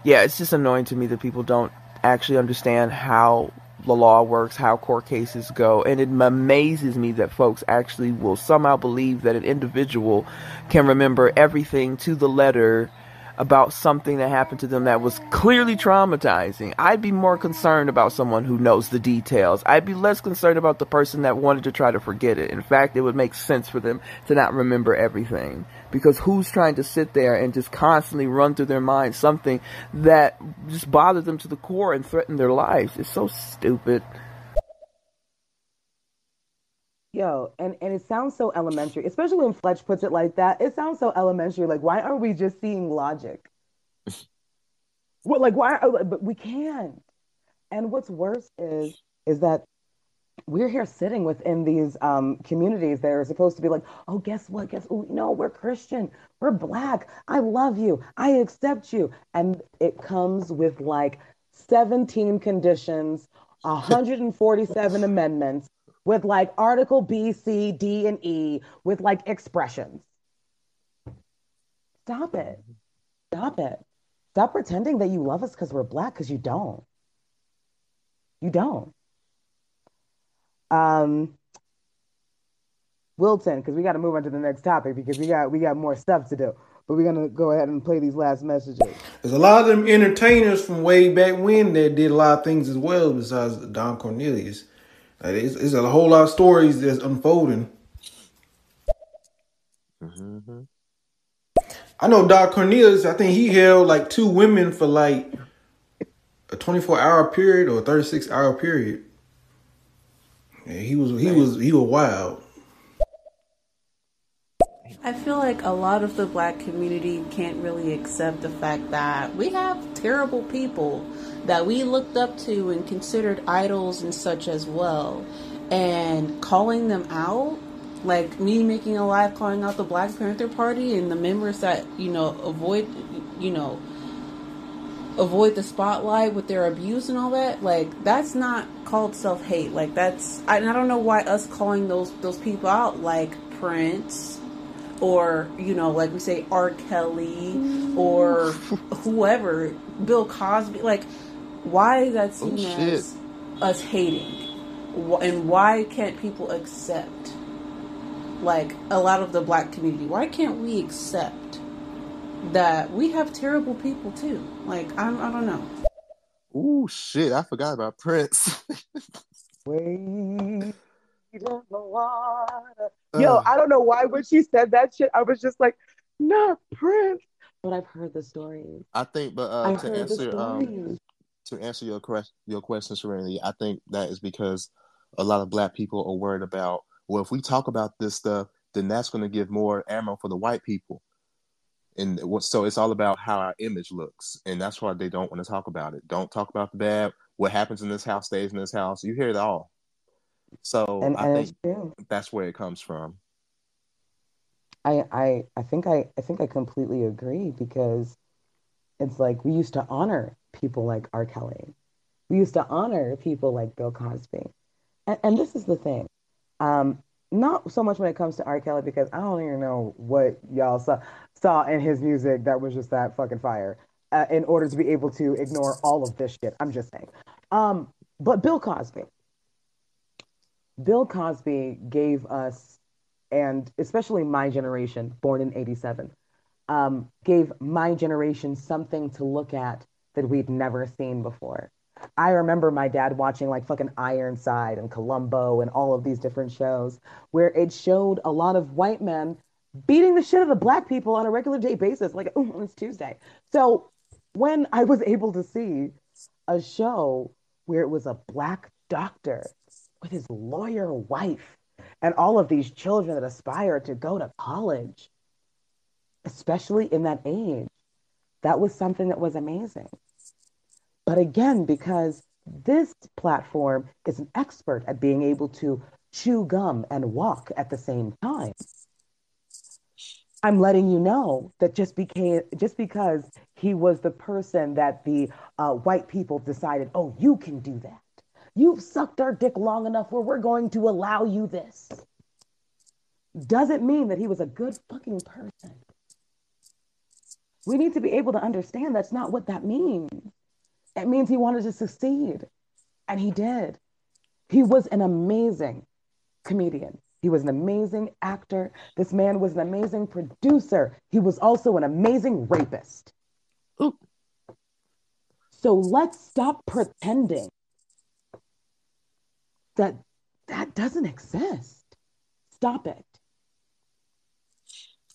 yeah, it's just annoying to me that people don't actually understand how the law works, how court cases go. And it amazes me that folks actually will somehow believe that an individual can remember everything to the letter about something that happened to them that was clearly traumatizing. I'd be more concerned about someone who knows the details. I'd be less concerned about the person that wanted to try to forget it. In fact, it would make sense for them to not remember everything. Because who's trying to sit there and just constantly run through their mind something that just bothered them to the core and threatened their lives? It's so stupid. Yo, and, and it sounds so elementary, especially when Fletch puts it like that. It sounds so elementary. Like, why are we just seeing logic? [LAUGHS] well, like, why? Are, but we can't. And what's worse is is that we're here sitting within these um, communities that are supposed to be like, oh, guess what? Guess oh, no, we're Christian, we're black. I love you, I accept you, and it comes with like 17 conditions, 147 amendments with like article B, C, D, and E with like expressions. Stop it. Stop it. Stop pretending that you love us because we're black because you don't. You don't. Um, Wilton, because we got to move on to the next topic because we got we got more stuff to do. But we're gonna go ahead and play these last messages. There's a lot of them entertainers from way back when that did a lot of things as well besides Don Cornelius. Like, it's, it's, a whole lot of stories that's unfolding. Mm-hmm. I know Don Cornelius. I think he held like two women for like a 24 hour period or a 36 hour period. Yeah, he was he was he was wild. I feel like a lot of the black community can't really accept the fact that we have terrible people that we looked up to and considered idols and such as well. And calling them out, like me making a live calling out the Black Panther Party and the members that, you know, avoid, you know, avoid the spotlight with their abuse and all that like that's not called self-hate. Like that's I, I don't know why us calling those those people out like prince or you know like we say r. Kelly mm. or whoever bill cosby like why is that seen oh, as us hating? And why can't people accept, like, a lot of the black community? Why can't we accept that we have terrible people too? Like, I, I don't know. Oh shit, I forgot about Prince. [LAUGHS] Wait the water. Yo, uh, I don't know why when she said that shit, I was just like, not Prince, But I've heard the story. I think, but uh, I've to heard answer um, stories. To answer your question, your question, Serenity, I think that is because a lot of Black people are worried about. Well, if we talk about this stuff, then that's going to give more ammo for the white people, and what? So it's all about how our image looks, and that's why they don't want to talk about it. Don't talk about the bad. What happens in this house stays in this house. You hear it all. So And I and think that's where it comes from. I I I think I I think I completely agree because it's like we used to honor people like R. Kelly. We used to honor people like Bill Cosby. And, and this is the thing. Um, not so much when it comes to R. Kelly because I don't even know what y'all saw saw in his music that was just that fucking fire. Uh, in order to be able to ignore all of this shit, I'm just saying. Um, but Bill Cosby. Bill Cosby gave us, and especially my generation, born in 87, um, gave my generation something to look at that we'd never seen before. I remember my dad watching like fucking Ironside and Columbo and all of these different shows where it showed a lot of white men beating the shit out of the black people on a regular day basis. Like, [LAUGHS] oh, it's Tuesday. So when I was able to see a show where it was a black doctor with his lawyer wife and all of these children that aspire to go to college, especially in that age, that was something that was amazing. But again, because this platform is an expert at being able to chew gum and walk at the same time. I'm letting you know that just became just because he was the person that the uh, white people decided, oh, you can do that. You've sucked our dick long enough where we're going to allow you this. Doesn't mean that he was a good fucking person. We need to be able to understand that's not what that means. It means he wanted to succeed, and he did. He was an amazing comedian. He was an amazing actor. This man was an amazing producer. He was also an amazing rapist. Ooh. So let's stop pretending that that doesn't exist. Stop it.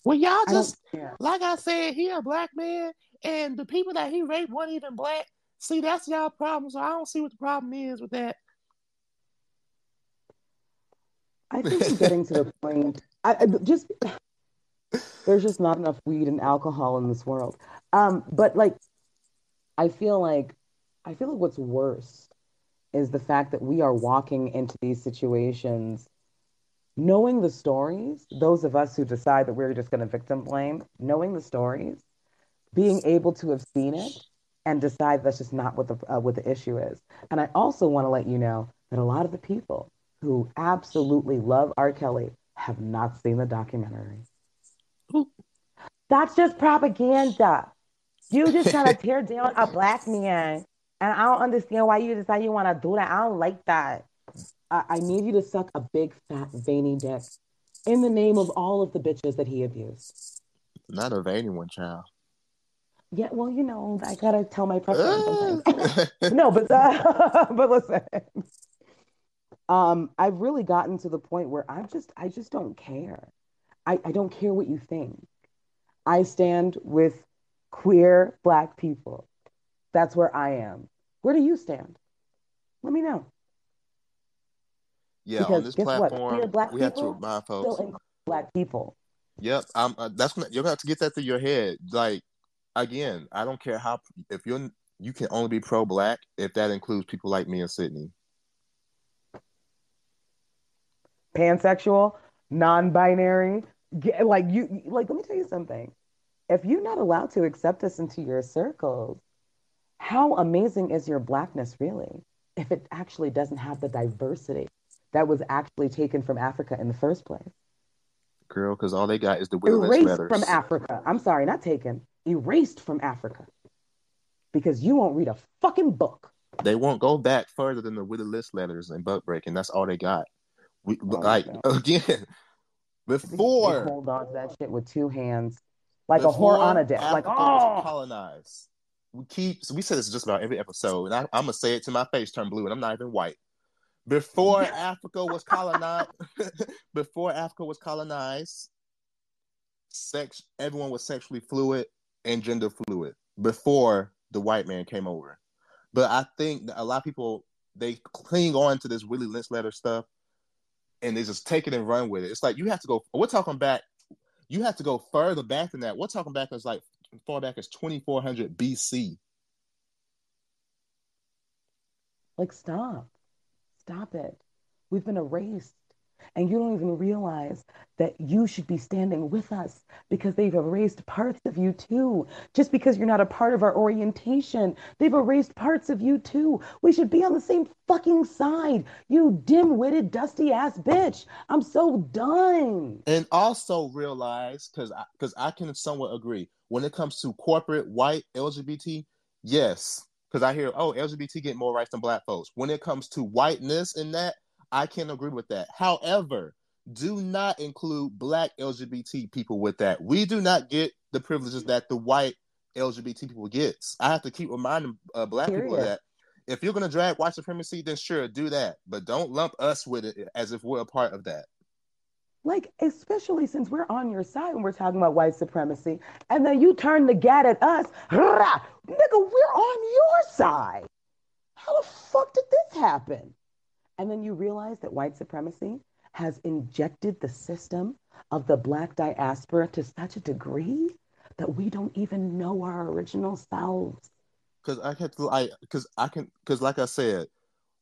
Well, y'all just care. like I said, he a black man, and the people that he raped weren't even black. See, that's y'all problem. So I don't see what the problem is with that. I think we're getting to the [LAUGHS] point. I, I just there's just not enough weed and alcohol in this world. Um, but like, I feel like I feel like what's worse is the fact that we are walking into these situations knowing the stories. Those of us who decide that we're just going to victim blame, knowing the stories, being able to have seen it and decide that's just not what the uh, what the issue is. And I also want to let you know that a lot of the people who absolutely love R. Kelly have not seen the documentary. That's just propaganda. You just trying [LAUGHS] to tear down a black man, and I don't understand why you decide you want to do that. I don't like that. I, I need you to suck a big fat veiny dick in the name of all of the bitches that he abused. Not a veiny one, child. Yeah, well, you know, I gotta tell my preference [LAUGHS] no, but uh, [LAUGHS] but listen, um, I've really gotten to the point where I'm just I just don't care. I, I don't care what you think. I stand with queer black people. That's where I am. Where do you stand? Let me know. Yeah, on Because this guess what? platform, we have to people remind still folks. include black people. Yep, I'm. Uh, that's gonna, you're gonna have to get that through your head. Like again, I don't care how if you're you can only be pro black if that includes people like me and Sydney. pansexual, non-binary, like you like let me tell you something. If you're not allowed to accept us into your circles, how amazing is your blackness really if it actually doesn't have the diversity that was actually taken from Africa in the first place? Girl, because all they got is the Willis Erased from Africa. I'm sorry, not taken. Erased from Africa. Because you won't read a fucking book. They won't go back further than the Willie Lynch letters and butt breaking. That's all they got. We Oh, like God. [LAUGHS] again before hold on to that shit with two hands. Like a whore on a dick. Like, oh colonized. We keep so we say this just about every episode, and I, I'm gonna say it to my face turn blue, and I'm not even white. Before [LAUGHS] Africa was colonized, [LAUGHS] before Africa was colonized, sex everyone was sexually fluid. And gender fluid before the white man came over. But I think that a lot of people they cling on to this Willie Lynch letter stuff and they just take it and run with it. It's like you have to go. We're talking back. You have to go further back than that. We're talking back as like far back as 2400 BC. Like, stop. Stop it. We've been erased. And you don't even realize that you should be standing with us because they've erased parts of you too. Just because you're not a part of our orientation, they've erased parts of you too. We should be on the same fucking side. You dim witted, dusty ass bitch. I'm so done. And also realize, because I, cause I can somewhat agree, when it comes to corporate white LGBT, yes, because I hear, oh, LGBT get more rights than black folks. When it comes to whiteness and that, I can agree with that. However, do not include black LGBT people with that. We do not get the privileges that the white LGBT people gets. I have to keep reminding uh, black Period. people of that. If you're going to drag white supremacy, then sure, do that. But don't lump us with it as if we're a part of that. Like, especially since we're on your side and we're talking about white supremacy, and then you turn the gat at us, nigga, we're on your side. How the fuck did this happen? And then you realize that white supremacy has injected the system of the black diaspora to such a degree that we don't even know our original selves. Because I can, I because I can, because like I said,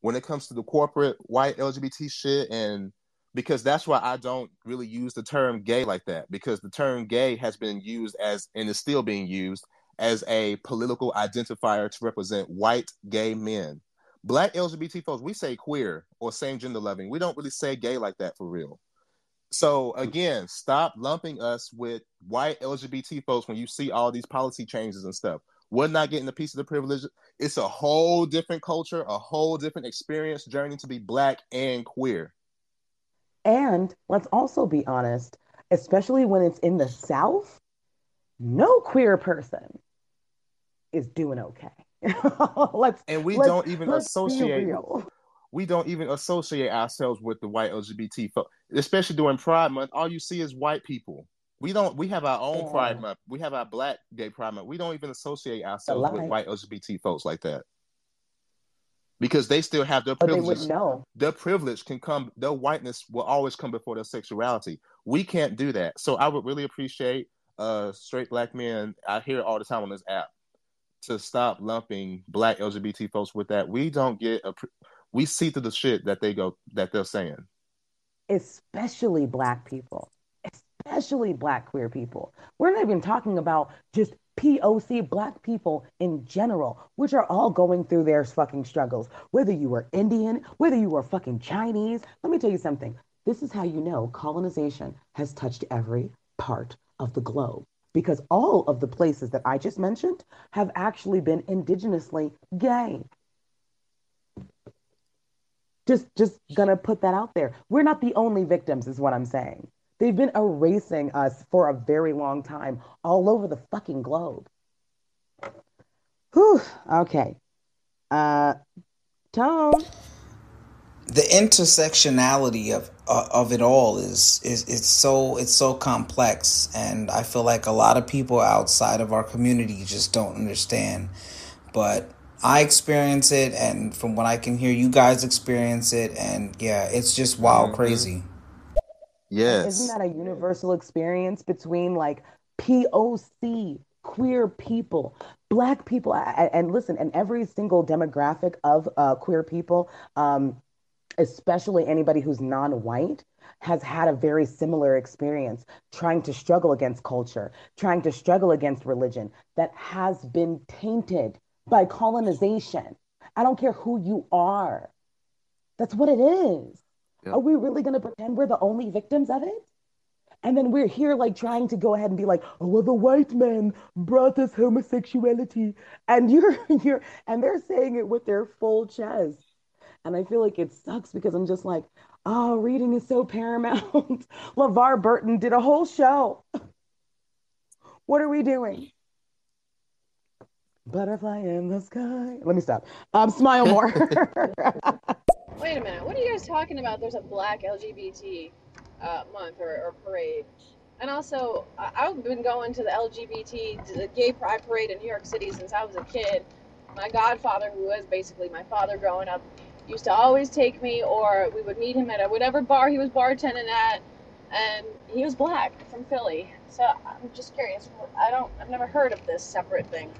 when it comes to the corporate white LGBT shit, and because that's why I don't really use the term gay like that, because the term gay has been used as and is still being used as a political identifier to represent white gay men black LGBT folks, we say queer or same gender loving. We don't really say gay like that for real. So again, stop lumping us with white LGBT folks when you see all these policy changes and stuff. We're not getting a piece of the privilege. It's a whole different culture, a whole different experience journey to be black and queer. And let's also be honest, especially when it's in the South, no queer person is doing okay. [LAUGHS] let's and we let's, don't even associate we don't even associate ourselves with the white LGBT folks, especially during Pride Month. All you see is white people. We don't. We have our own yeah. Pride Month. We have our Black Gay Pride Month. We don't even associate ourselves with white LGBT folks like that because they still have their privilege. Their privilege can come. Their whiteness will always come before their sexuality. We can't do that. So I would really appreciate uh straight black men. I hear it all the time on this app to stop lumping black LGBT folks with that. We don't get a we see through the shit that they go that they're saying. Especially black people. Especially black queer people. We're not even talking about just POC black people in general, which are all going through their fucking struggles. Whether you are Indian, whether you are fucking Chinese, let me tell you something. This is how you know colonization has touched every part of the globe because all of the places that I just mentioned have actually been indigenously gay. Just just gonna put that out there. We're not the only victims, is what I'm saying. They've been erasing us for a very long time all over the fucking globe. Whew. Okay. Uh Tone the intersectionality of of it all is is it's so it's so complex and I feel like a lot of people outside of our community just don't understand. But I experience it and from what I can hear you guys experience it and yeah it's just wild mm-hmm. crazy. Yes isn't that a universal experience between like POC queer people black people and listen and every single demographic of uh, queer people um, especially anybody who's non white, has had a very similar experience trying to struggle against culture, trying to struggle against religion that has been tainted by colonization. I don't care who you are. That's what it is. Are we really going to pretend we're the only victims of it? And then we're here like trying to go ahead and be like, oh well, the white man brought us homosexuality. And you're [LAUGHS] you're and they're saying it with their full chest. And I feel like it sucks because I'm just like, oh, reading is so [LAUGHS] paramount. LeVar Burton did a whole show. [LAUGHS] what are we doing? Butterfly in the sky. Let me stop. Um, smile [LAUGHS] more. Wait a minute. What are you guys talking about? There's a black LGBT uh, month or, or parade. And also, I- I've been going to the LGBT, to the gay pride parade in New York City since I was a kid. My godfather, who was basically my father growing up, used to always take me, or we would meet him at a, whatever bar he was bartending at, and he was black from Philly. So I'm just curious. I don't, I've never heard of this separate thing.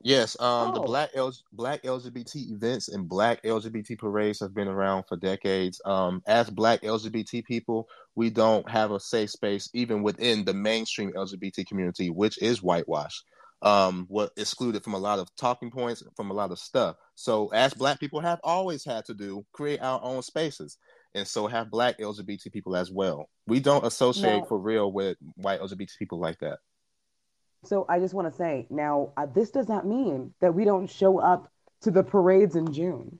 Yes, um, the Oh. black L- black LGBT events and black LGBT parades have been around for decades. Um, as black LGBT people, we don't have a safe space even within the mainstream LGBT community, which is whitewashed. Um, what excluded from a lot of talking points, from a lot of stuff. So, as black people have always had to do, create our own spaces, and so have black LGBT people as well. We don't associate for real with white LGBT people like that. So I just want to say now, uh, this does not mean that we don't show up to the parades in June.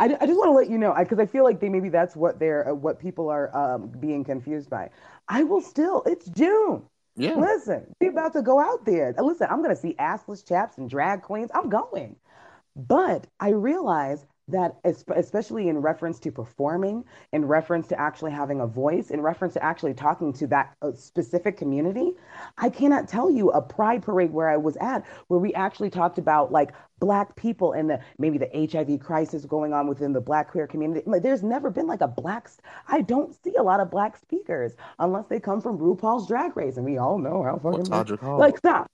I, I just want to let you know because I, feel like they maybe that's what they're uh, what people are um, being confused by. I will still. It's June. Yeah. Listen, we about to go out there. Listen, I'm gonna see assless chaps and drag queens. I'm going. But I realize that, especially in reference to performing, in reference to actually having a voice, in reference to actually talking to that uh, specific community, I cannot tell you a pride parade where I was at where we actually talked about like black people and the maybe the HIV crisis going on within the black queer community. Like, there's never been like a black. I don't see a lot of black speakers unless they come from RuPaul's Drag Race, and we all know how fucking Todrick Hall. like stop.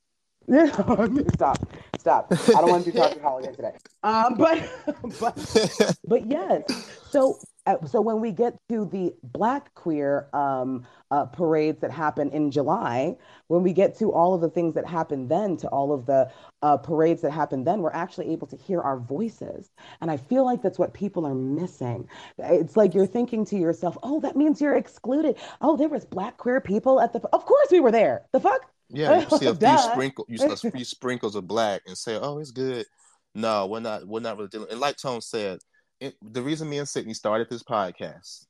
Stop, stop. I don't want to do Todrick Hall again today. Um, but, [LAUGHS] but, but yes. So, uh, so when we get to the Black queer um, uh, parades that happen in July, when we get to all of the things that happen then, to all of the uh, parades that happen then, we're actually able to hear our voices. And I feel like that's what people are missing. It's like you're thinking to yourself, "Oh, that means you're excluded." Oh, there was Black queer people at the. Of course, we were there. The fuck. Yeah, you see [LAUGHS] a few sprinkle, you see a few sprinkles of black, and say, "Oh, it's good." No, we're not. We're not really dealing. And like Tone said, it, the reason me and Sydney started this podcast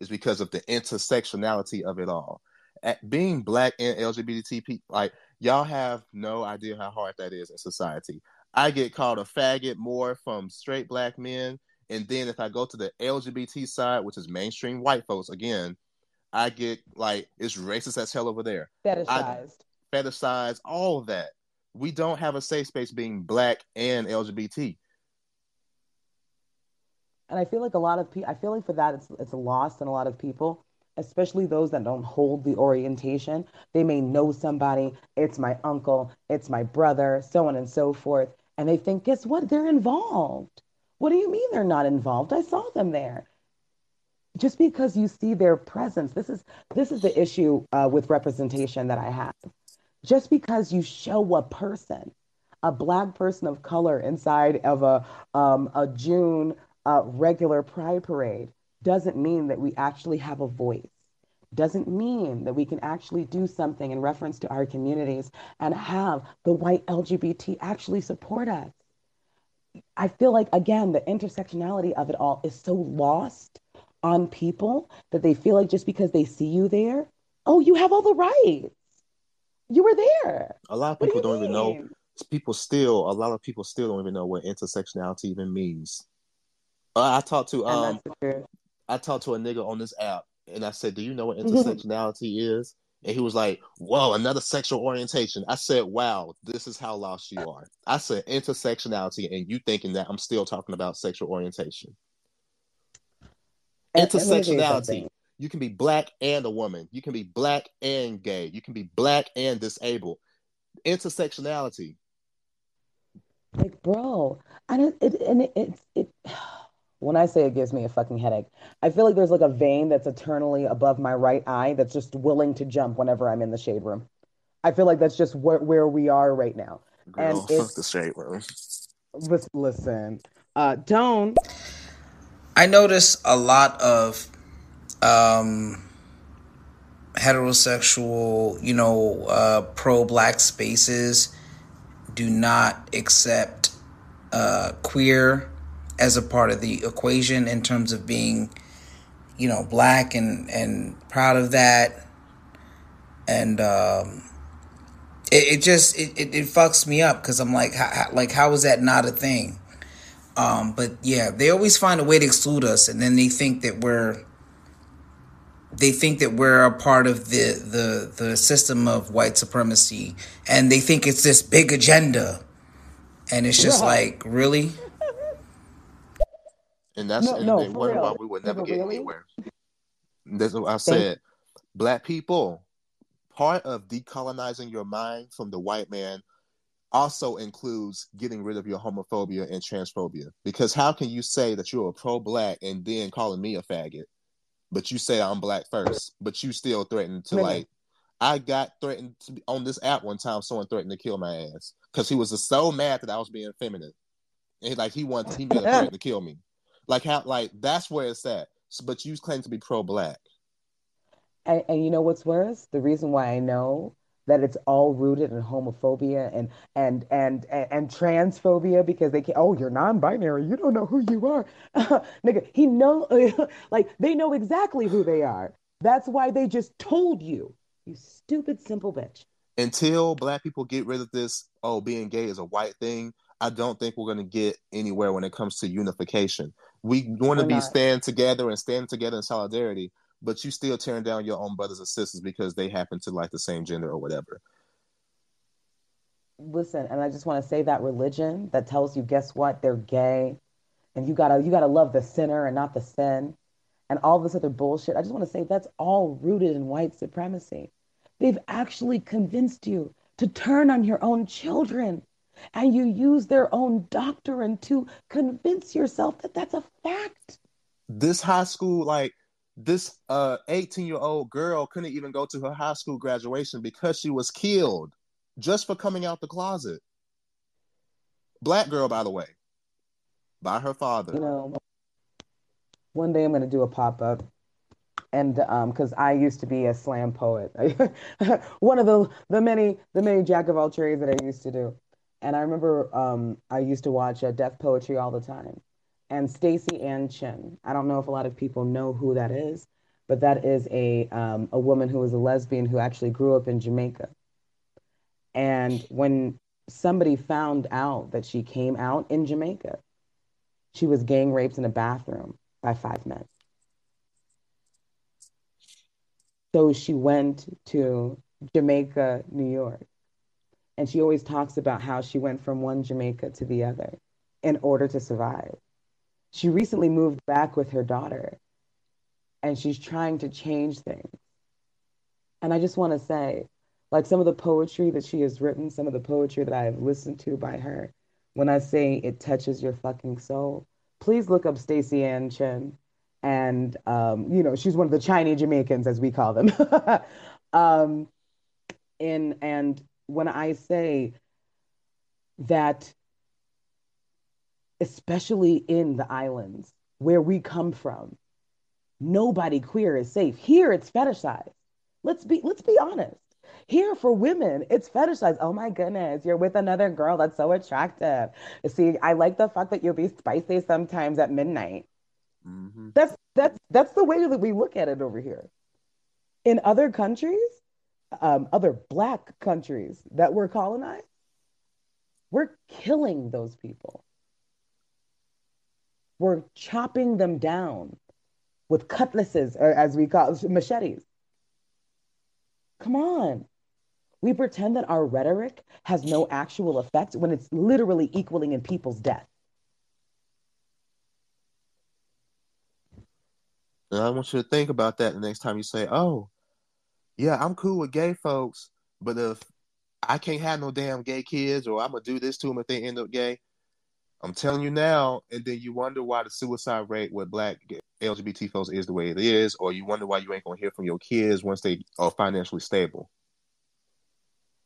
is because of the intersectionality of it all. At being black and LGBT people, like y'all have no idea how hard that is in society. I get called a faggot more from straight black men, and then if I go to the LGBT side, which is mainstream white folks, again, I get like it's racist as hell over there Fetishized. Fetishize, all of that. We don't have a safe space being black and LGBT. And I feel like a lot of people, I feel like for that, it's it's a loss in a lot of people, especially those that don't hold the orientation. They may know somebody, it's my uncle, it's my brother, so on and so forth. And they think, guess what? They're involved. What do you mean they're not involved? I saw them there. Just because you see their presence, this is this is the issue uh, with representation that I have. Just because you show a person, a black person of color inside of a um, a June uh, regular pride parade doesn't mean that we actually have a voice. Doesn't mean that we can actually do something in reference to our communities and have the white LGBT actually support us. I feel like again the intersectionality of it all is so lost on people that they feel like just because they see you there, oh, you have all the rights. You were there. A lot of What do people don't even know. People still, a lot of people still don't even know what intersectionality even means. Uh, I talked to um, that's the truth. I talked to a nigga on this app, and I said, "Do you know what intersectionality is?" And he was like, "Whoa, another sexual orientation." I said, "Wow, this is how lost you are." I said intersectionality, and you thinking that I'm still talking about sexual orientation. And- and let me tell you Intersectionality. Something. You can be black and a woman. You can be black and gay. You can be black and disabled. Intersectionality. Like, bro, and it, it and it, it, it [SIGHS] when I say it gives me a fucking headache, I feel like there's like a vein that's eternally above my right eye that's just willing to jump whenever I'm in the shade room. I feel like that's just where, where we are right now. Girl, and fuck the straight room. listen, uh, don't I notice a lot of um, heterosexual, you know, uh, pro black spaces do not accept uh, queer as a part of the equation in terms of being, you know, black and, and proud of that. And um, it, it just it, it, it fucks me up because I'm like, how, like how is that not a thing? Um, but yeah, they always find a way to exclude us, and then they think that we're they think that we're a part of the the the system of white supremacy, and they think it's this big agenda, and it's just Yeah. like really. And that's No, and no, they for wonder why we would never People get really? anywhere. That's what I Thank- said. Black people, part of decolonizing your mind from the white man also includes getting rid of your homophobia and transphobia. Because how can you say that you're a pro-black and then calling me a faggot, but you say I'm black first, but you still threaten to Really? like? I got threatened to be, on this app one time. Someone threatened to kill my ass because he was so mad that I was being feminine, and he, like he wanted he made a threat [LAUGHS] to kill me. Like how like that's where it's at. So, but you claim to be pro-black. And, and you know what's worse? The reason why I know that it's all rooted in homophobia and and and and, and transphobia because they can oh you're non-binary. You don't know who you are. [LAUGHS] Nigga he know [LAUGHS] like they know exactly who they are. That's why they just told you you stupid simple bitch. Until black people get rid of this oh being gay is a white thing i don't think we're going to get anywhere when it comes to unification. We want to be not. stand together and stand together in solidarity but you still tearing down your own brothers and sisters because they happen to like the same gender or whatever. Listen and I just want to say that religion that tells you guess what? They're gay and you gotta you gotta love the sinner and not the sin and all this other bullshit. I just want to say that's all rooted in white supremacy. They've actually convinced you to turn on your own children and you use their own doctrine to convince yourself that that's a fact. This high school like this uh 18 year old girl couldn't even go to her high school graduation because she was killed just for coming out the closet. Black girl by the way by her father. You know one day i'm going to do a pop-up and um because i used to be a slam poet. [LAUGHS] One of the the many the many jack of all trades that i used to do. And i remember um i used to watch uh, Def Poetry all the time and Staceyann Chin. I don't know if a lot of people know who that is, but that is a um, a woman who was a lesbian who actually grew up in Jamaica. And when somebody found out that she came out in Jamaica, she was gang raped in a bathroom by five men. So she went to Jamaica, New York. And she always talks about how she went from one Jamaica to the other in order to survive. She recently moved back with her daughter and she's trying to change things. And I just want to say, like some of the poetry that she has written, some of the poetry that I have listened to by her, when I say it touches your fucking soul, please look up Staceyann Chin. And, um, you know, she's one of the Chinese Jamaicans, as we call them. [LAUGHS] um, in, and when I say that especially in the islands where we come from, nobody queer is safe. Here it's fetishized. Let's be let's be honest. Here for women, it's fetishized. Oh my goodness, you're with another girl that's so attractive. See, I like the fact that you'll be spicy sometimes at midnight. mm-hmm. That's that's that's the way that we look at it over here. In other countries, um, other black countries that were colonized, we're killing those people. We're chopping them down with cutlasses, or as we call machetes. Come on. We pretend that our rhetoric has no actual effect when it's literally equaling in people's death. And I want you to think about that the next time you say, "Oh, yeah, I'm cool with gay folks, but if I can't have no damn gay kids, or I'm gonna do this to them if they end up gay," I'm telling you now, and then you wonder why the suicide rate with black LGBT folks is the way it is, or you wonder why you ain't gonna hear from your kids once they are financially stable.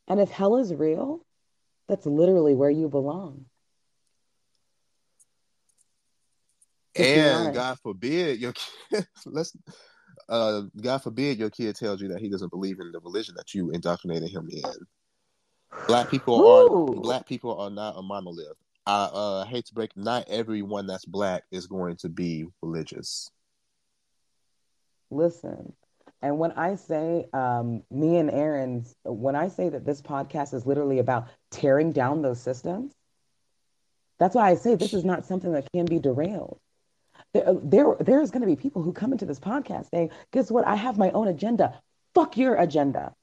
And if hell is real, that's literally where you belong. Just and. God forbid your kid, [LAUGHS] let's, uh, God forbid your kid tells you that he doesn't believe in the religion that you indoctrinated him in. Black people Ooh. are black people are not a monolith. I uh, hate to break. Not everyone that's black is going to be religious. Listen, and when I say um, me and Aaron's, when I say that this podcast is literally about tearing down those systems, that's why I say this is not something that can be derailed. there, there there's going to be people who come into this podcast saying, "Guess what? I have my own agenda. Fuck your agenda."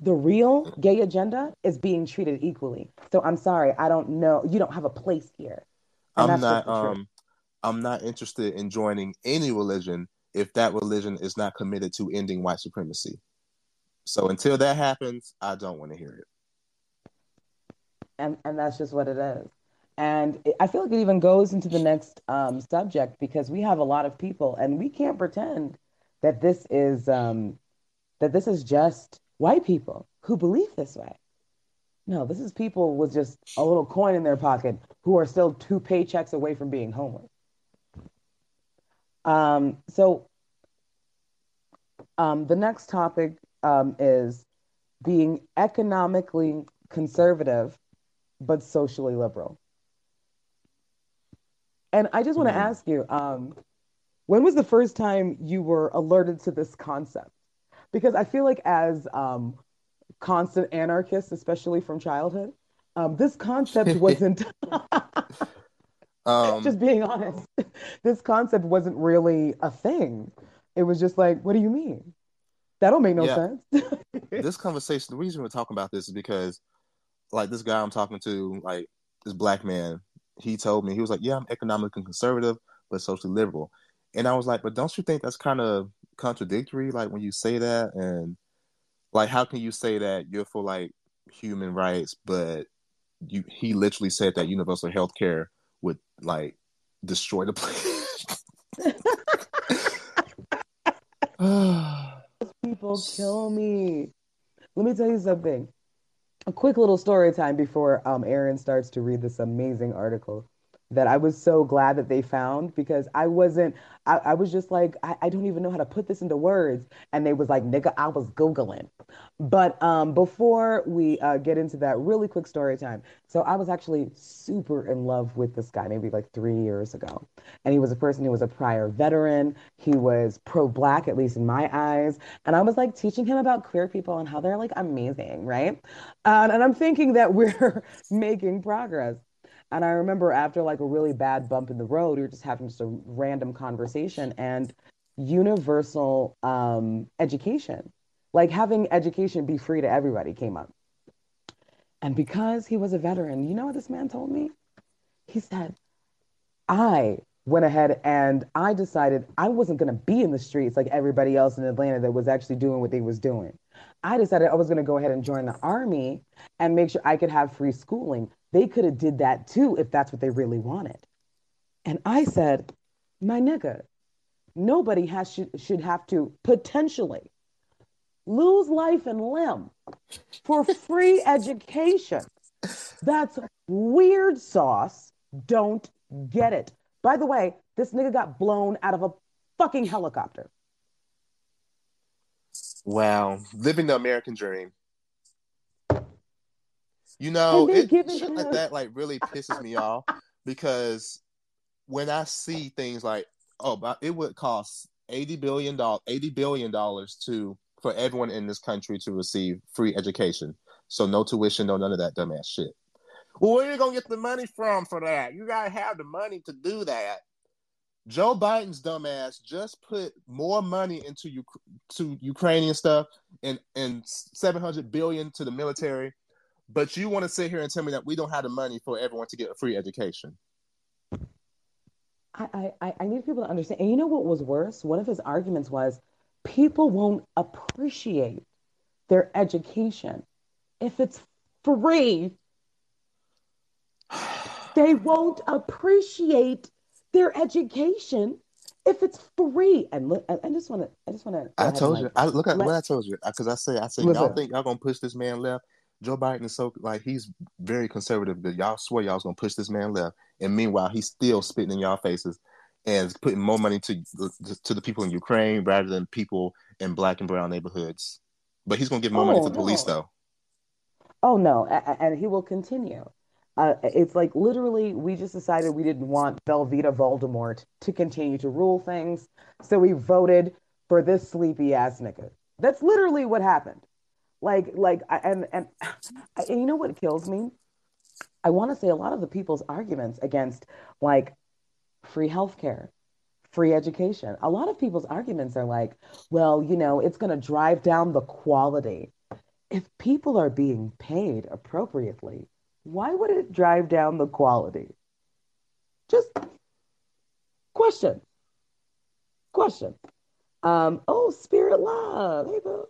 The real gay agenda is being treated equally. So I'm sorry, I don't know. You don't have a place here. And I'm not um I'm not interested in joining any religion if that religion is not committed to ending white supremacy. So until that happens, I don't want to hear it. and and that's just what it is. And it, I feel like it even goes into the next um, subject because we have a lot of people, and we can't pretend that this is um, that this is just white people who believe this way. No, this is people with just a little coin in their pocket who are still two paychecks away from being homeless. Um, so um, the next topic um, is being economically conservative but socially liberal. And I just want to Mhm. ask you, um, when was the first time you were alerted to this concept? Because I feel like as um, constant anarchists, especially from childhood, um, this concept [LAUGHS] wasn't, [LAUGHS] Um [LAUGHS] just being honest, this concept wasn't really a thing. It was just like, what do you mean? That don't make no Yeah. sense. this conversation, the reason we're talking about this is because, like, this guy I'm talking to, like, this black man, he told me, he was like, Yeah, I'm economically conservative, but socially liberal. And I was like, But don't you think that's kind of contradictory, like, when you say that? And, like, how can you say that you're for, like, human rights, but you, he literally said that universal health care would, like, destroy the planet? [LAUGHS] People kill me. Let me tell you something. A quick little story time before um, Aaron starts to read this amazing article that I was so glad that they found because I wasn't, I, I was just like, I, I don't even know how to put this into words. And they was like, nigga, I was Googling. But um, before we uh, get into that, really quick story time. So I was actually super in love with this guy maybe like three years ago. And he was a person who was a prior veteran. He was pro-black, at least in my eyes. And I was like teaching him about queer people and how they're like amazing, right? Um, and I'm thinking that we're [LAUGHS] making progress. And I remember after like a really bad bump in the road, we were just having just a random conversation and universal um, education, like having education be free to everybody came up. And because he was a veteran, you know what this man told me? He said, I went ahead and I decided I wasn't going to be in the streets like everybody else in Atlanta that was actually doing what they was doing. I decided I was going to go ahead and join the army and make sure I could have free schooling. They could have did that too if that's what they really wanted. And I said, my nigga, nobody has should, should have to potentially lose life and limb for free education. That's weird sauce. Don't get it. By the way, this nigga got blown out of a fucking helicopter. Wow, living the American dream. You know, it shit like that like really pisses me off because when I see things like, oh, but it would cost eighty billion dollars, eighty billion dollars to for everyone in this country to receive free education, so no tuition, no none of that dumbass shit. Well, where are you gonna get the money from for that? You gotta have the money to do that. Joe Biden's dumbass just put more money into Uk- to Ukrainian stuff and and seven hundred billion to the military, but you want to sit here and tell me that we don't have the money for everyone to get a free education. I, I, I need people to understand. And you know what was worse? One of his arguments was people won't appreciate their education if it's free. [SIGHS] They won't appreciate their education if it's free. And look, I, I just want to, I just want to. I told you. I look at let- what I told you because I say I said y'all think y'all gonna push this man left. Joe Biden is so like he's very conservative that y'all swear y'all's gonna push this man left, and meanwhile he's still spitting in y'all faces and putting more money to to the people in Ukraine rather than people in black and brown neighborhoods. But he's gonna give more money Oh, to the police no. though. Oh no, and he will continue. Uh, it's like literally, we just decided we didn't want Velveeta Voldemort to continue to rule things, so we voted for this sleepy ass nigga. That's literally what happened. Like, like, and and, [SIGHS] and you know what kills me? I want to say a lot of the people's arguments against like free healthcare, free education. A lot of people's arguments are like, well, you know, it's going to drive down the quality. If people are being paid appropriately, why would it drive down the quality? Just question. Question. Um, oh, spirit love. Hey, boo.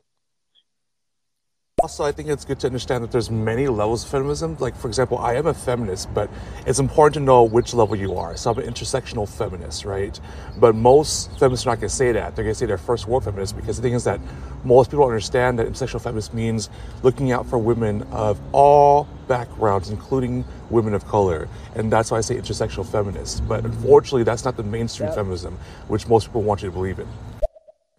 Also, I think it's good to understand that there's many levels of feminism. Like, for example, I am a feminist, but it's important to know which level you are. So I'm an intersectional feminist, right? But most feminists are not going to say that. They're going to say they're first world feminists because the thing is that most people understand that intersectional feminist means looking out for women of all backgrounds, including women of color. And that's why I say intersectional feminist. But unfortunately, that's not the mainstream Yep. feminism, which most people want you to believe in.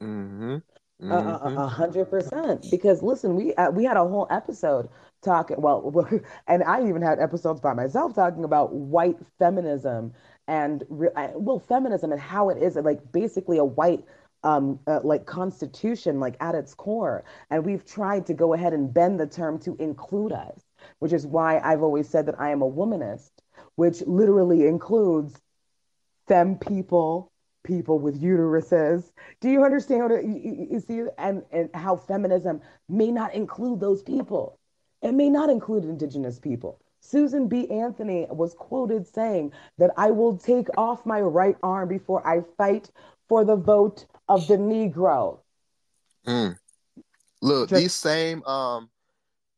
Mm-hmm. A- A a- hundred percent. Because listen, we uh, we had a whole episode talking. Well, [LAUGHS] and I even had episodes by myself talking about white feminism and re- well, feminism and how it is like basically a white um uh, like constitution like at its core. And we've tried to go ahead and bend the term to include us, which is why I've always said that I am a womanist, which literally includes femme people, people with uteruses. Do you understand what it, you, you- see and and how feminism may not include those people? It may not include indigenous people. Susan B. Anthony was quoted saying that I will take off my right arm before I fight for the vote of the Negro. Mm. Look, Just- these same um,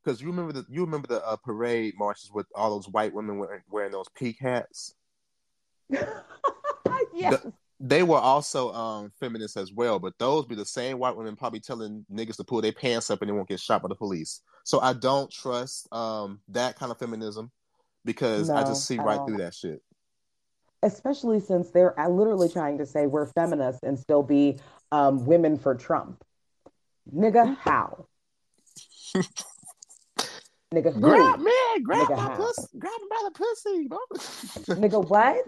because you remember the you remember the uh, parade marches with all those white women wearing, wearing those peak hats. [LAUGHS] yes. The- they were also um feminists as well, but those be the same white women probably telling niggas to pull their pants up and they won't get shot by the police. So I don't trust um that kind of feminism because I just see right through that shit. especially since they're uh, literally trying to say we're feminists and still be um, women for Trump. Nigga, how? Nigga. Grab man, grab Nigga, my how? pussy, grab him by the pussy. bro. [LAUGHS] Nigga, what?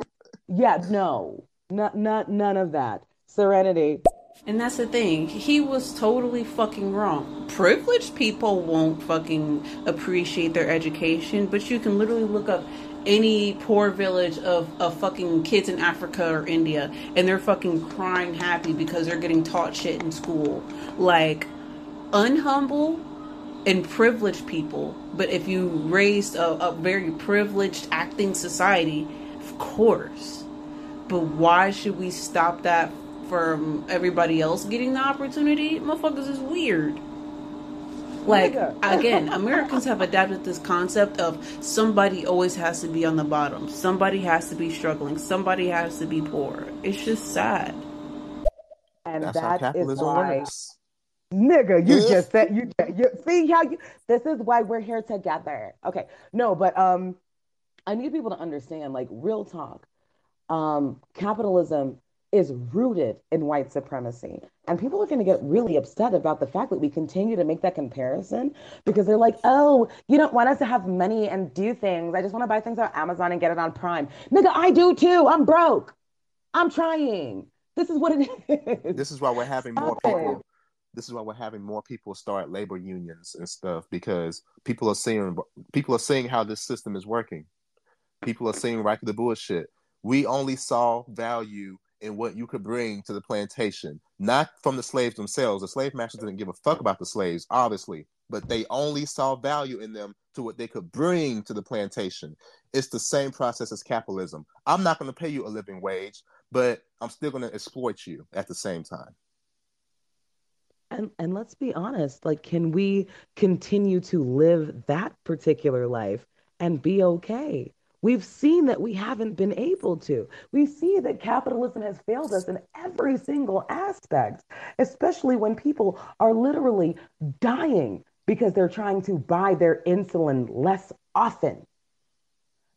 Yeah, no, not, not, none of that. Serenity. And that's the thing. He was totally fucking wrong. Privileged people won't fucking appreciate their education, but you can literally look up any poor village of, of fucking kids in Africa or India and they're fucking crying happy because they're getting taught shit in school. Like, unhumble and privileged people, but if you raised a, a very privileged acting society, of course. But why should we stop that from everybody else getting the opportunity? Motherfuckers is weird. Like [LAUGHS] again, Americans have adapted this concept of somebody always has to be on the bottom. Somebody has to be struggling. Somebody has to be poor. It's just sad. And That's how that is capitalism why, works. nigga, you just said, you, you see how you, this is why we're here together. Okay, no, but um, I need people to understand, like, real talk. Um, capitalism is rooted in white supremacy. And people are going to get really upset about the fact that we continue to make that comparison because they're like, oh, you don't want us to have money and do things. I just want to buy things on Amazon and get it on Prime. Nigga, I do too. I'm broke. I'm trying. This is what it is. This is why we're having more Stop it. people. This is why we're having more people start labor unions and stuff because people are seeing people are seeing how this system is working. People are seeing right through the bullshit. We only saw value in what you could bring to the plantation, not from the slaves themselves. The slave masters didn't give a fuck about the slaves, obviously, but they only saw value in them to what they could bring to the plantation. It's the same process as capitalism. I'm not going to pay you a living wage, but I'm still going to exploit you at the same time. And and let's be honest, like can we continue to live that particular life and be okay? We've seen that we haven't been able to. We see that capitalism has failed us in every single aspect, especially when people are literally dying because they're trying to buy their insulin less often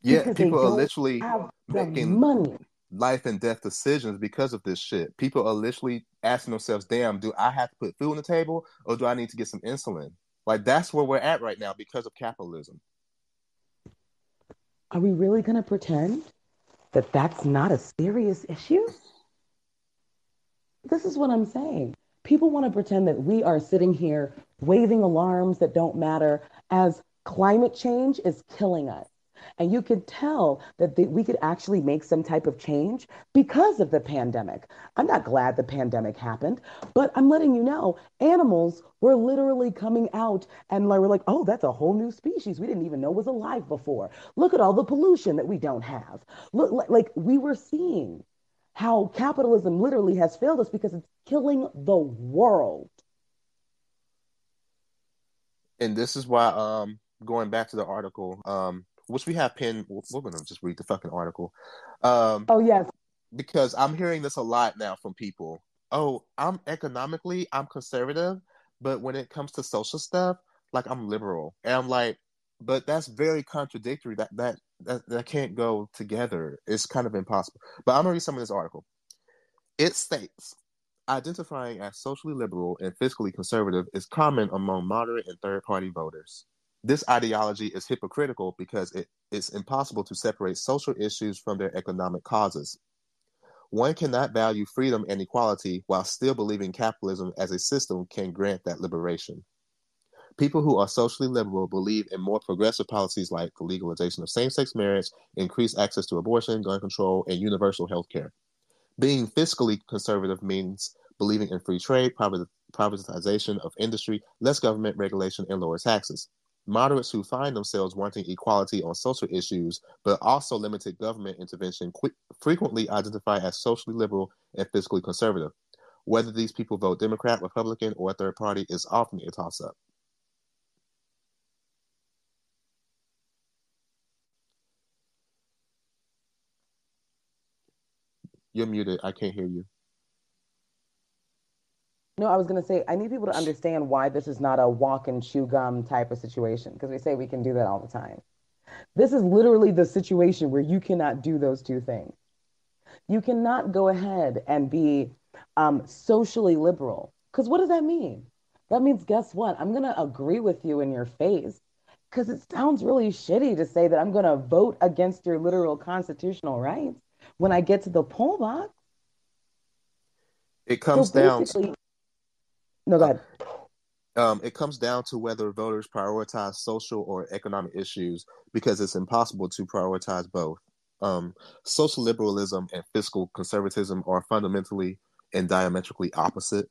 Yeah, people are literally making money. life and death decisions because of this shit. People are literally asking themselves, damn, do I have to put food on the table or do I need to get some insulin? Like that's where we're at right now because of capitalism. Are we really going to pretend that that's not a serious issue? This is what I'm saying. People want to pretend that we are sitting here waving alarms that don't matter as climate change is killing us. And you could tell that the, we could actually make some type of change because of the pandemic. I'm not glad the pandemic happened, but I'm letting you know animals were literally coming out and we're like, oh, that's a whole new species we didn't even know was alive before. Look at all the pollution that we don't have. Look, like, like we were seeing how capitalism literally has failed us because it's killing the world. And this is why, um, going back to the article, um, which we have pinned, we're gonna just read the fucking article. Um, oh yes, because I'm hearing this a lot now from people. Oh, I'm economically, I'm conservative, but when it comes to social stuff, like I'm liberal, and I'm like, but that's very contradictory. That that that, that can't go together. It's kind of impossible. But I'm gonna read some of this article. It states identifying as socially liberal and fiscally conservative is common among moderate and third party voters. This ideology is hypocritical because it is impossible to separate social issues from their economic causes. One cannot value freedom and equality while still believing capitalism as a system can grant that liberation. People who are socially liberal believe in more progressive policies like the legalization of same sex marriage, increased access to abortion, gun control, and universal health care. Being fiscally conservative means believing in free trade, privatization of industry, less government regulation, and lower taxes. Moderates who find themselves wanting equality on social issues, but also limited government intervention, qu- frequently identify as socially liberal and fiscally conservative. Whether these people vote Democrat, Republican, or a third party is often a toss up. You're muted. I can't hear you. No, I was going to say, I need people to understand why this is not a walk and chew gum type of situation, because we say we can do that all the time. This is literally the situation where you cannot do those two things. You cannot go ahead and be um, socially liberal, because what does that mean? That means, guess what? I'm going to agree with you in your face, because it sounds really shitty to say that I'm going to vote against your literal constitutional rights when I get to the poll box. It comes so down. No, go ahead. Um, it comes down to whether voters prioritize social or economic issues because it's impossible to prioritize both. Um, social liberalism and fiscal conservatism are fundamentally and diametrically opposite.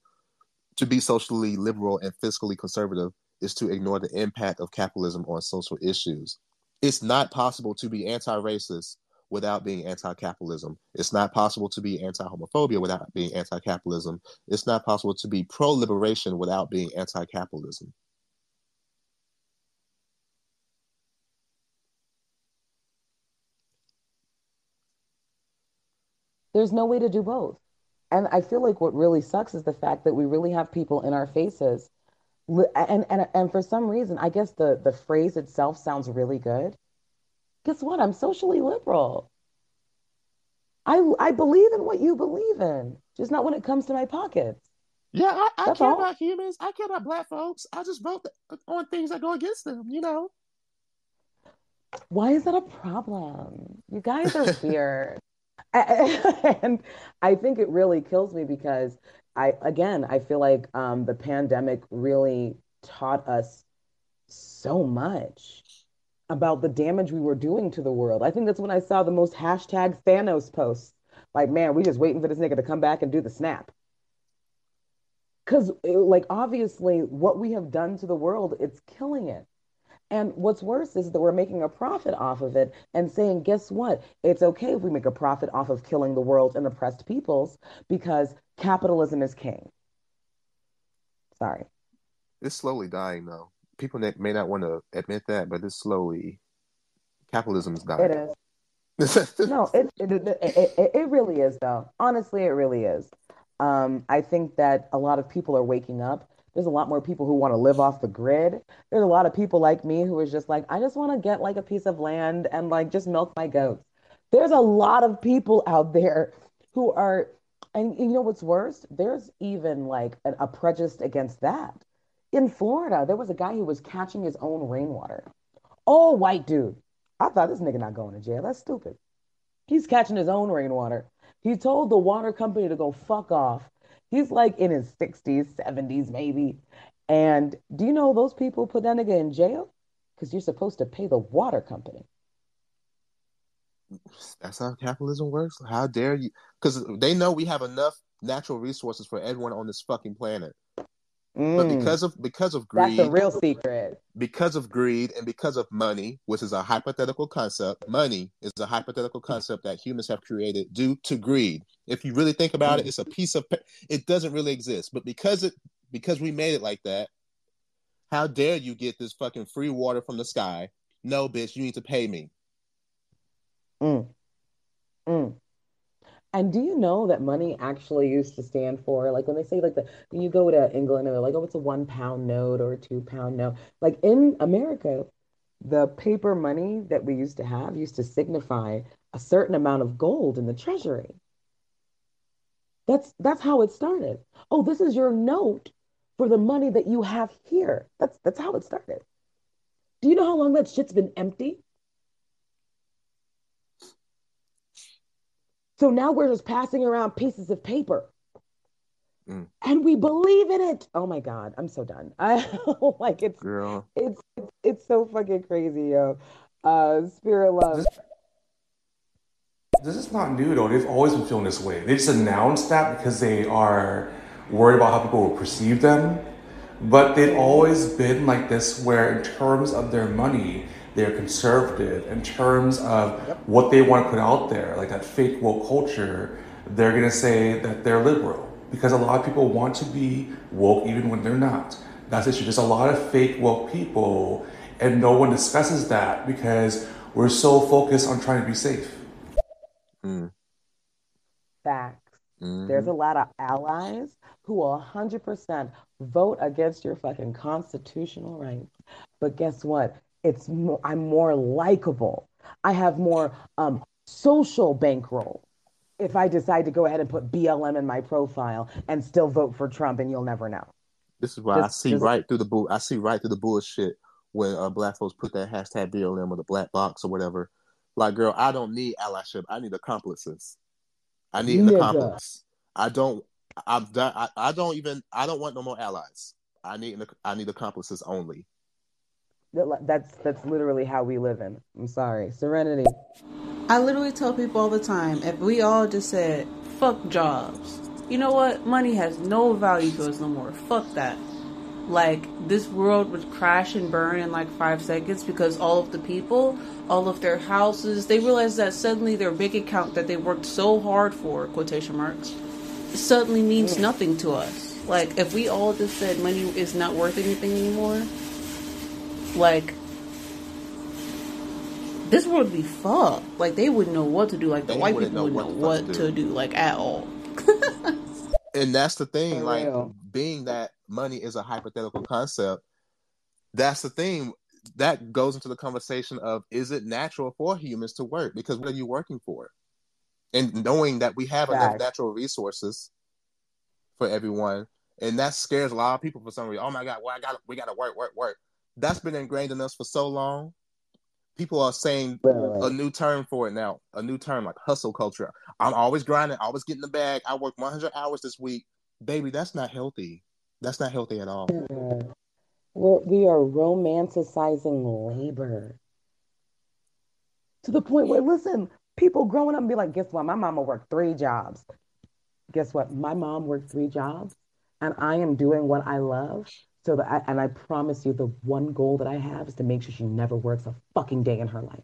To be socially liberal and fiscally conservative is to ignore the impact of capitalism on social issues. It's not possible to be anti racist without being anti-capitalism. It's not possible to be anti-homophobia without being anti-capitalism. It's not possible to be pro-liberation without being anti-capitalism. There's no way to do both. And I feel like what really sucks is the fact that we really have people in our faces and and and for some reason, I guess the the phrase itself sounds really good guess what? I'm socially liberal. I I believe in what you believe in, just not when it comes to my pockets. Yeah, I, I care all. about humans. I care about black folks. I just vote on things that go against them, you know. Why is that a problem? You guys are [LAUGHS] weird. and I think it really kills me because I again I feel like um, the pandemic really taught us so much about the damage we were doing to the world. I think that's when I saw the most hashtag Thanos posts. Like, man, we just waiting for this nigga to come back and do the snap. Because, like, obviously, what we have done to the world, it's killing it. And what's worse is that we're making a profit off of it and saying, guess what? It's okay if we make a profit off of killing the world and oppressed peoples because capitalism is king. Sorry. It's slowly dying, though people that may not want to admit that, but it's slowly capitalism is dying. It is. [LAUGHS] no, it it, it it, it really is though. Honestly, it really is. Um, I think that a lot of people are waking up. There's a lot more people who want to live off the grid. There's a lot of people like me who is just like, I just want to get like a piece of land and like just milk my goats. There's a lot of people out there who are, and you know what's worse? There's even like a, a prejudice against that in Florida, there was a guy who was catching his own rainwater. All white dude. I thought this nigga not going to jail. That's stupid. He's catching his own rainwater. He told the water company to go fuck off. He's like in his 60s, 70s, maybe. And do you know those people put that nigga in jail? Because you're supposed to pay the water company. That's how capitalism works. How dare you? Because they know we have enough natural resources for everyone on this fucking planet. But Mm, because of because of greed, that's a real secret. because of greed and because of money, which is a hypothetical concept, money is a hypothetical concept that humans have created due to greed. If you really think about it, it's a piece of it doesn't really exist, but because it because we made it like that, how dare you get this fucking free water from the sky? No, bitch, you need to pay me. Mm, mm. And do you know that money actually used to stand for, like when they say like the when you go to England and they're like, oh, it's a one pound note or a two pound note. Like in America, the paper money that we used to have used to signify a certain amount of gold in the treasury. That's that's how it started. Oh, this is your note for the money that you have here. That's that's how it started. Do you know how long that shit's been empty? So now we're just passing around pieces of paper Mm. and we believe in it. Oh my God, I'm so done. [LAUGHS] I like it's Girl, it's it's, it's so fucking crazy, yo. Uh, spirit love. This is not new though. They've always been feeling this way. They just announced that because they are worried about how people will perceive them. But they've always been like this, where in terms of their money, they're conservative. In terms of what they want to put out there, like that fake woke culture, they're gonna say that they're liberal because a lot of people want to be woke even when they're not. That's the issue. There's a lot of fake woke people, and no one discusses that because we're so focused on trying to be safe. mm, Facts. mhm. There's a lot of allies who will 100% vote against your fucking constitutional rights. But guess what? It's more, I'm more likable. I have more um, social bankroll if I decide to go ahead and put BLM in my profile and still vote for Trump, and you'll never know. This is why I see just right through the bull. I see right through the bullshit when uh, black folks put that hashtag BLM or the black box or whatever. Like, girl, I don't need allyship. I need accomplices. I need an accomplice. I don't. I've done. I, I don't even. I don't want no more allies. I need. I need accomplices only. That- That's that's literally how we live in. I'm sorry, Serenity. I literally tell people all the time if we all just said, fuck jobs, you know what? Money has no value to us no more. Fuck that. Like, this world would crash and burn in like five seconds because all of the people, all of their houses, they realize that suddenly their bank account that they worked so hard for, quotation marks, suddenly means mm. nothing to us. Like, if we all just said money is not worth anything anymore, like, this world would be fucked. Like they wouldn't know what to do. Like the They white wouldn't people know wouldn't know the fuck what to to do, like at all. [LAUGHS] And that's the thing. For Like, real. being that money is a hypothetical concept. That's the thing. That goes into the conversation of is it natural for humans to work? Because what are you working for? And knowing that we have enough natural resources for everyone, and that scares a lot of people for some reason. Oh my god, well I got we got to work, work, work. That's been ingrained in us for so long. People are saying a new term for it now, a new term like hustle culture. I'm always grinding, always getting the bag. I worked 100 hours this week, baby. That's not healthy. That's not healthy at all. We're, we are romanticizing labor to the point where, listen, people growing up and be like, guess what? My mama worked three jobs. Guess what? My mom worked three jobs, and I am doing what I love. So that I, and I promise you, the one goal that I have is to make sure she never works a fucking day in her life.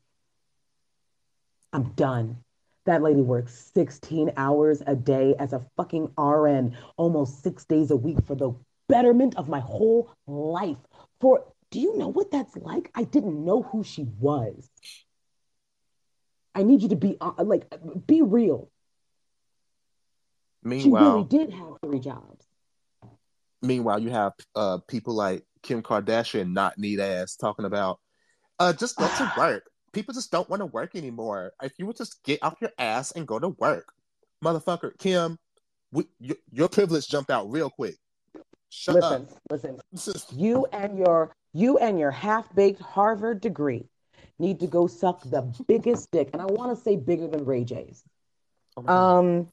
I'm done. That lady works 16 hours a day as a fucking RN, almost six days a week for the betterment of my whole life. For do you know what that's like? I didn't know who she was. I need you to be uh, like, be real. Meanwhile, she really did have three jobs. Meanwhile, you have uh, people like Kim Kardashian, not need ass, talking about uh, just go to [SIGHS] work. People just don't want to work anymore. If you would just get off your ass and go to work, motherfucker, Kim, we, your, your privilege jumped out real quick. Shut Listen, up. listen. You and your you and your half-baked Harvard degree need to go suck the biggest dick, and I want to say bigger than Ray J's. Oh. Um,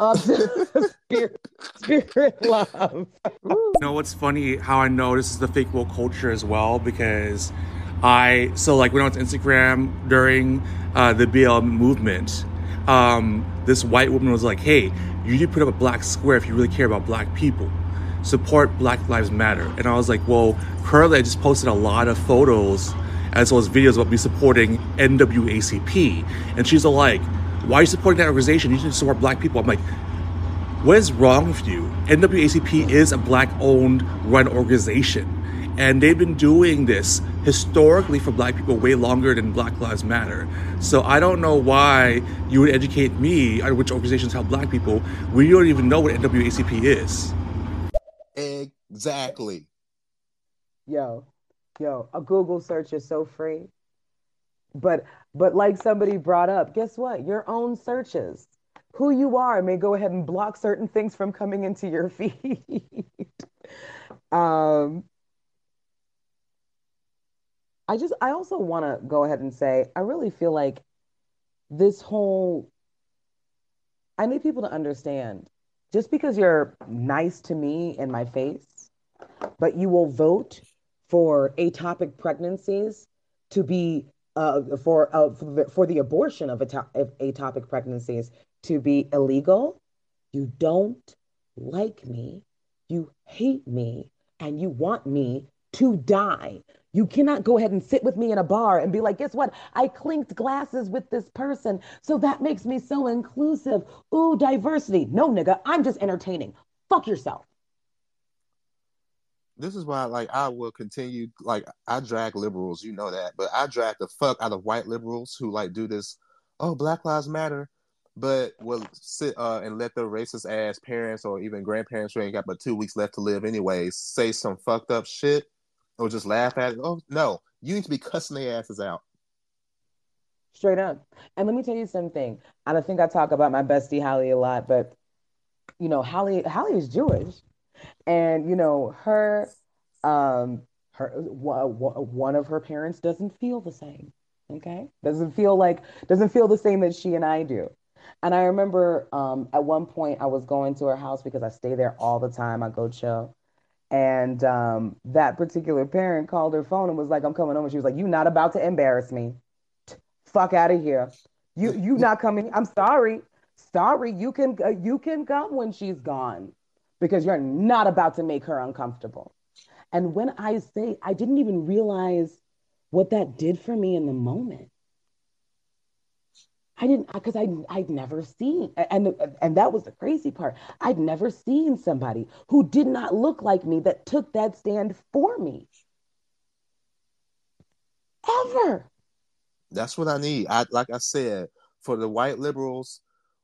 of [LAUGHS] spirit, spirit love. You know what's funny? How I know this is the fake woke culture as well because I so like was on Instagram during uh, the BLM movement, um, this white woman was like, "Hey, you need to put up a black square if you really care about black people. Support Black Lives Matter." And I was like, "Well, currently I just posted a lot of photos as well as videos about me supporting NAACP," and she's like, "Why are you supporting that organization? You to support black people." I'm like. What is wrong with you? NAACP is a black owned run organization. And they've been doing this historically for black people way longer than Black Lives Matter. So I don't know why you would educate me on which organizations help black people when you don't even know what NAACP is. Exactly. Yo, yo, a Google search is so free. But but like somebody brought up, guess what? Your own searches who you are may go ahead and block certain things from coming into your [LAUGHS] feed. um, I just, I also want to go ahead and say, I really feel like this whole, I need people to understand just because you're nice to me in my face, but you will vote for atopic pregnancies to be uh, for, uh, for, the, for the abortion of, atop- of atopic pregnancies to be illegal, you don't like me, you hate me, and you want me to die. You cannot go ahead and sit with me in a bar and be like, guess what? I clinked glasses with this person. So that makes me so inclusive. Ooh, diversity. No, nigga, I'm just entertaining. Fuck yourself. This is why, like, I will continue. Like, I drag liberals, you know that, but I drag the fuck out of white liberals who like do this. Oh, Black Lives Matter but will sit uh, and let their racist ass parents or even grandparents who ain't got but two weeks left to live anyways say some fucked up shit or just laugh at it. Oh no, you need to be cussing their asses out. Straight up. And let me tell you something. I don't think I talk about my bestie Holly a lot, but you know, Holly Holly is Jewish, and you know her um her one of her parents doesn't feel the same okay doesn't feel like doesn't feel the same that she and i do and I remember um, at one point I was going to her house because I stay there all the time. I go chill. And um, that particular parent called her phone and was like, I'm coming home. She was like, You not about to embarrass me. Fuck out of here. You you not coming. I'm sorry. Sorry. You can you can come when she's gone because you're not about to make her uncomfortable. And when I say I didn't even realize what that did for me in the moment. I didn't because I I'd never seen and and that was the crazy part. I'd never seen somebody who did not look like me that took that stand for me. Ever. That's what I need. I like I said, for the white liberals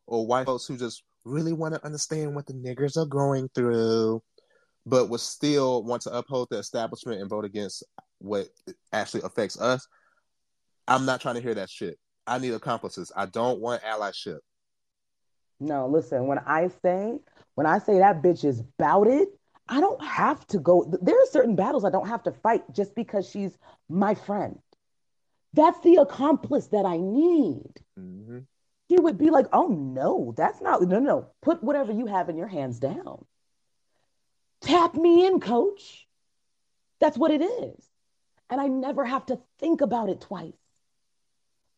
or white folks who just really want to understand what the niggers are going through, but would still want to uphold the establishment and vote against what actually affects us. I'm not trying to hear that shit. I need accomplices. I don't want allyship. No, listen, when I say, when I say that bitch is bout it, I don't have to go. There are certain battles I don't have to fight just because she's my friend. That's the accomplice that I need. Mm-hmm. He would be like, oh no, that's not, no, no, put whatever you have in your hands down. Tap me in, coach. That's what it is. And I never have to think about it twice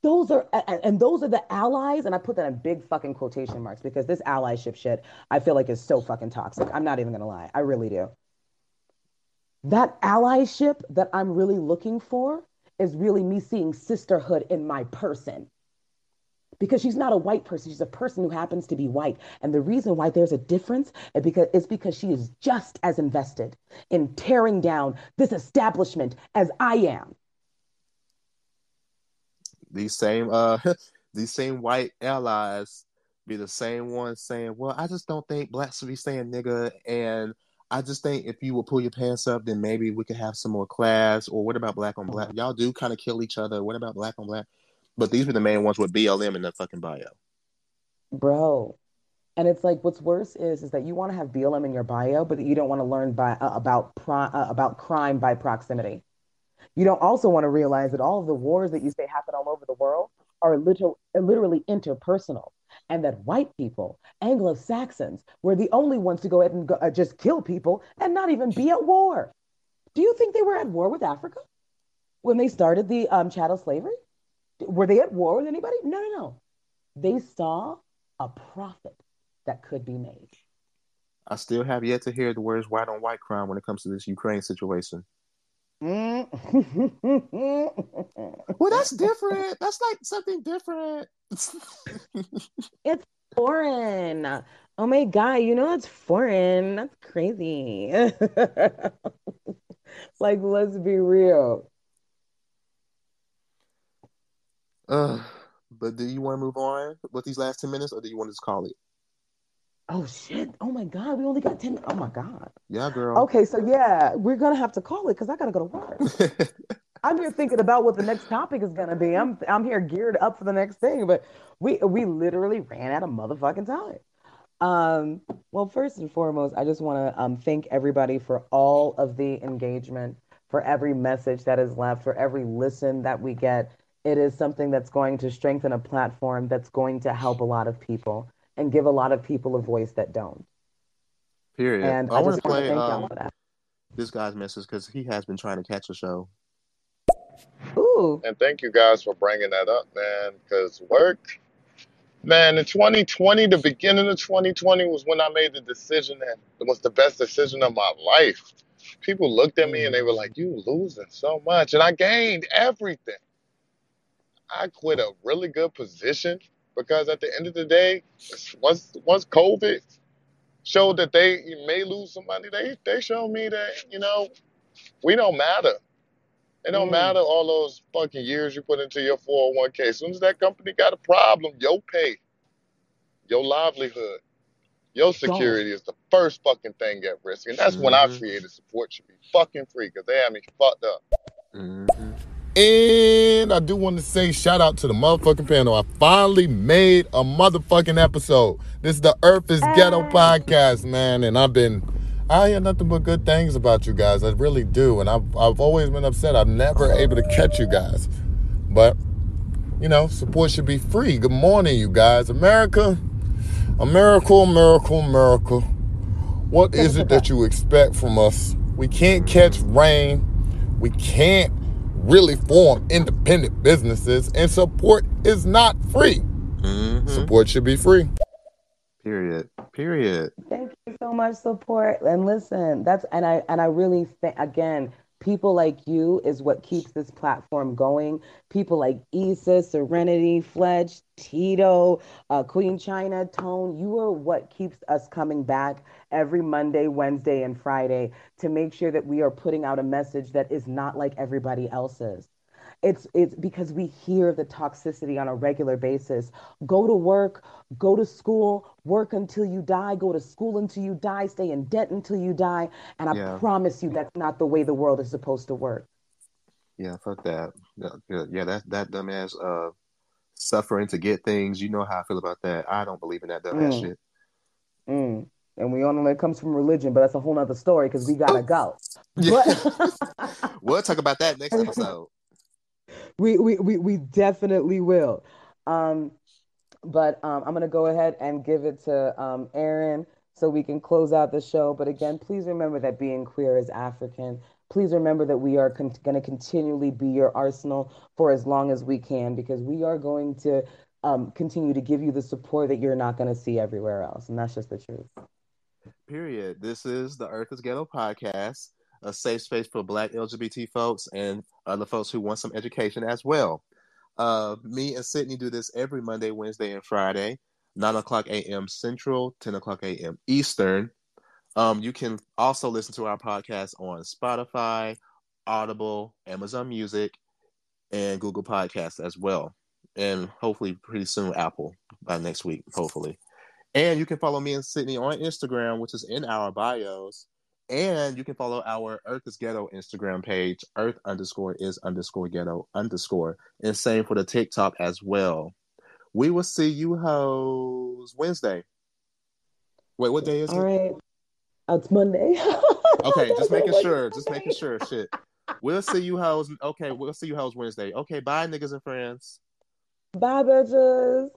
those are and those are the allies and i put that in big fucking quotation marks because this allyship shit i feel like is so fucking toxic. I'm not even gonna lie. I really do. That allyship that i'm really looking for is really me seeing sisterhood in my person. Because she's not a white person. She's a person who happens to be white. And the reason why there's a difference is because it's because she is just as invested in tearing down this establishment as i am these same uh [LAUGHS] these same white allies be the same ones saying, "Well, I just don't think blacks should be saying nigga," and I just think if you will pull your pants up, then maybe we could have some more class. Or what about black on black? Y'all do kind of kill each other. What about black on black? But these were the main ones with BLM in the fucking bio, bro. And it's like what's worse is is that you want to have BLM in your bio, but you don't want to learn by uh, about pro, uh, about crime by proximity. You don't also want to realize that all of the wars that you say happen all over the world are literal, literally interpersonal, and that white people, Anglo Saxons, were the only ones to go ahead and go, uh, just kill people and not even be at war. Do you think they were at war with Africa? when they started the um, chattel slavery? Were they at war with anybody? No, no, no. They saw a profit that could be made. I still have yet to hear the words white on white crime when it comes to this Ukraine situation. Mm. [LAUGHS] Well, that's different. That's like something different. [LAUGHS] it's foreign. Oh my god, you know that's foreign. That's crazy. [LAUGHS] like, let's be real. Uh, but do you want to move on with these last 10 minutes or do you want to just call it? Oh shit. Oh my god, we only got 10. Oh my god. Yeah, girl. Okay, so yeah, we're gonna have to call it because I gotta go to work. [LAUGHS] I'm here thinking about what the next topic is gonna be. I'm I'm here geared up for the next thing, but we we literally ran out of motherfucking time. Um, well, first and foremost, I just want to um, thank everybody for all of the engagement, for every message that is left, for every listen that we get. It is something that's going to strengthen a platform that's going to help a lot of people and give a lot of people a voice that don't. Period. And I, I want to just wanna play thank y'all um, for that. this guy's message because he has been trying to catch a show. Ooh. And thank you guys for bringing that up, man. Because work, man, in 2020, the beginning of 2020 was when I made the decision that it was the best decision of my life. People looked at me and they were like, "You losing so much," and I gained everything. I quit a really good position because at the end of the day, once once COVID showed that they may lose some money, they they showed me that you know we don't matter. It don't Mm. matter all those fucking years you put into your 401k. As soon as that company got a problem, your pay, your livelihood, your security is the first fucking thing at risk. And that's when I Mhm. created support should be fucking free because they had me fucked up. Mm-hmm. And I do want to say shout out to the motherfucking panel. I finally made a motherfucking episode. This is the Earth is Ghetto podcast, man. And I've been, I hear nothing but good things about you guys. I really do. And I've, I've always been upset. I'm never able to catch you guys. But, you know, support should be free. Good morning, you guys. America, a miracle, miracle, miracle. What is it that you expect from us? We can't catch rain. We can't really form independent businesses, and support is not free. Mm-hmm. Support should be free. Period. Period. Thank you so much, support. And listen, that's and I and I really think again, people like you is what keeps this platform going. People like Issa, Serenity, Fledge, Tito, uh, Queen China, Tone. You are what keeps us coming back every Monday, Wednesday, and Friday to make sure that we are putting out a message that is not like everybody else's. It's it's because we hear the toxicity on a regular basis. Go to work, go to school, work until you die, go to school until you die, stay in debt until you die, and I Yeah. promise you that's not the way the world is supposed to work. Yeah, fuck that. Yeah, that that dumbass uh suffering to get things. You know how I feel about that. I don't believe in that dumbass Mm. shit. Mm. And we all know it comes from religion, but that's a whole nother story because we gotta go. Yeah. But [LAUGHS] We'll talk about that next episode. we, we we we definitely will. Um, but um, I'm gonna go ahead and give it to um, Aaron so we can close out the show. But again, please remember that being queer is African. Please remember that we are con- going to continually be your arsenal for as long as we can because we are going to um, continue to give you the support that you're not going to see everywhere else, and that's just the truth. Period. This is the Earth is Ghetto podcast, a safe space for Black LGBT folks and other folks who want some education as well. Uh, me and Sydney do this every Monday, Wednesday, and Friday, 9 o'clock a.m. Central, 10 o'clock a.m. Eastern. Um, you can also listen to our podcast on Spotify, Audible, Amazon Music, and Google Podcasts as well. And hopefully, pretty soon, Apple by next week, hopefully. And you can follow me and Sydney on Instagram, which is in our bios. And you can follow our Earth is Ghetto Instagram page, Earth underscore is underscore ghetto underscore. And same for the TikTok as well. We will see you hoes Wednesday. Wait, what day is All it? right. Oh, it's Monday. [LAUGHS] Okay, just making sure. Just making sure. Shit. We'll see you hoes. Okay, we'll see you hoes Wednesday. Okay, bye, niggas and friends. Bye, bitches.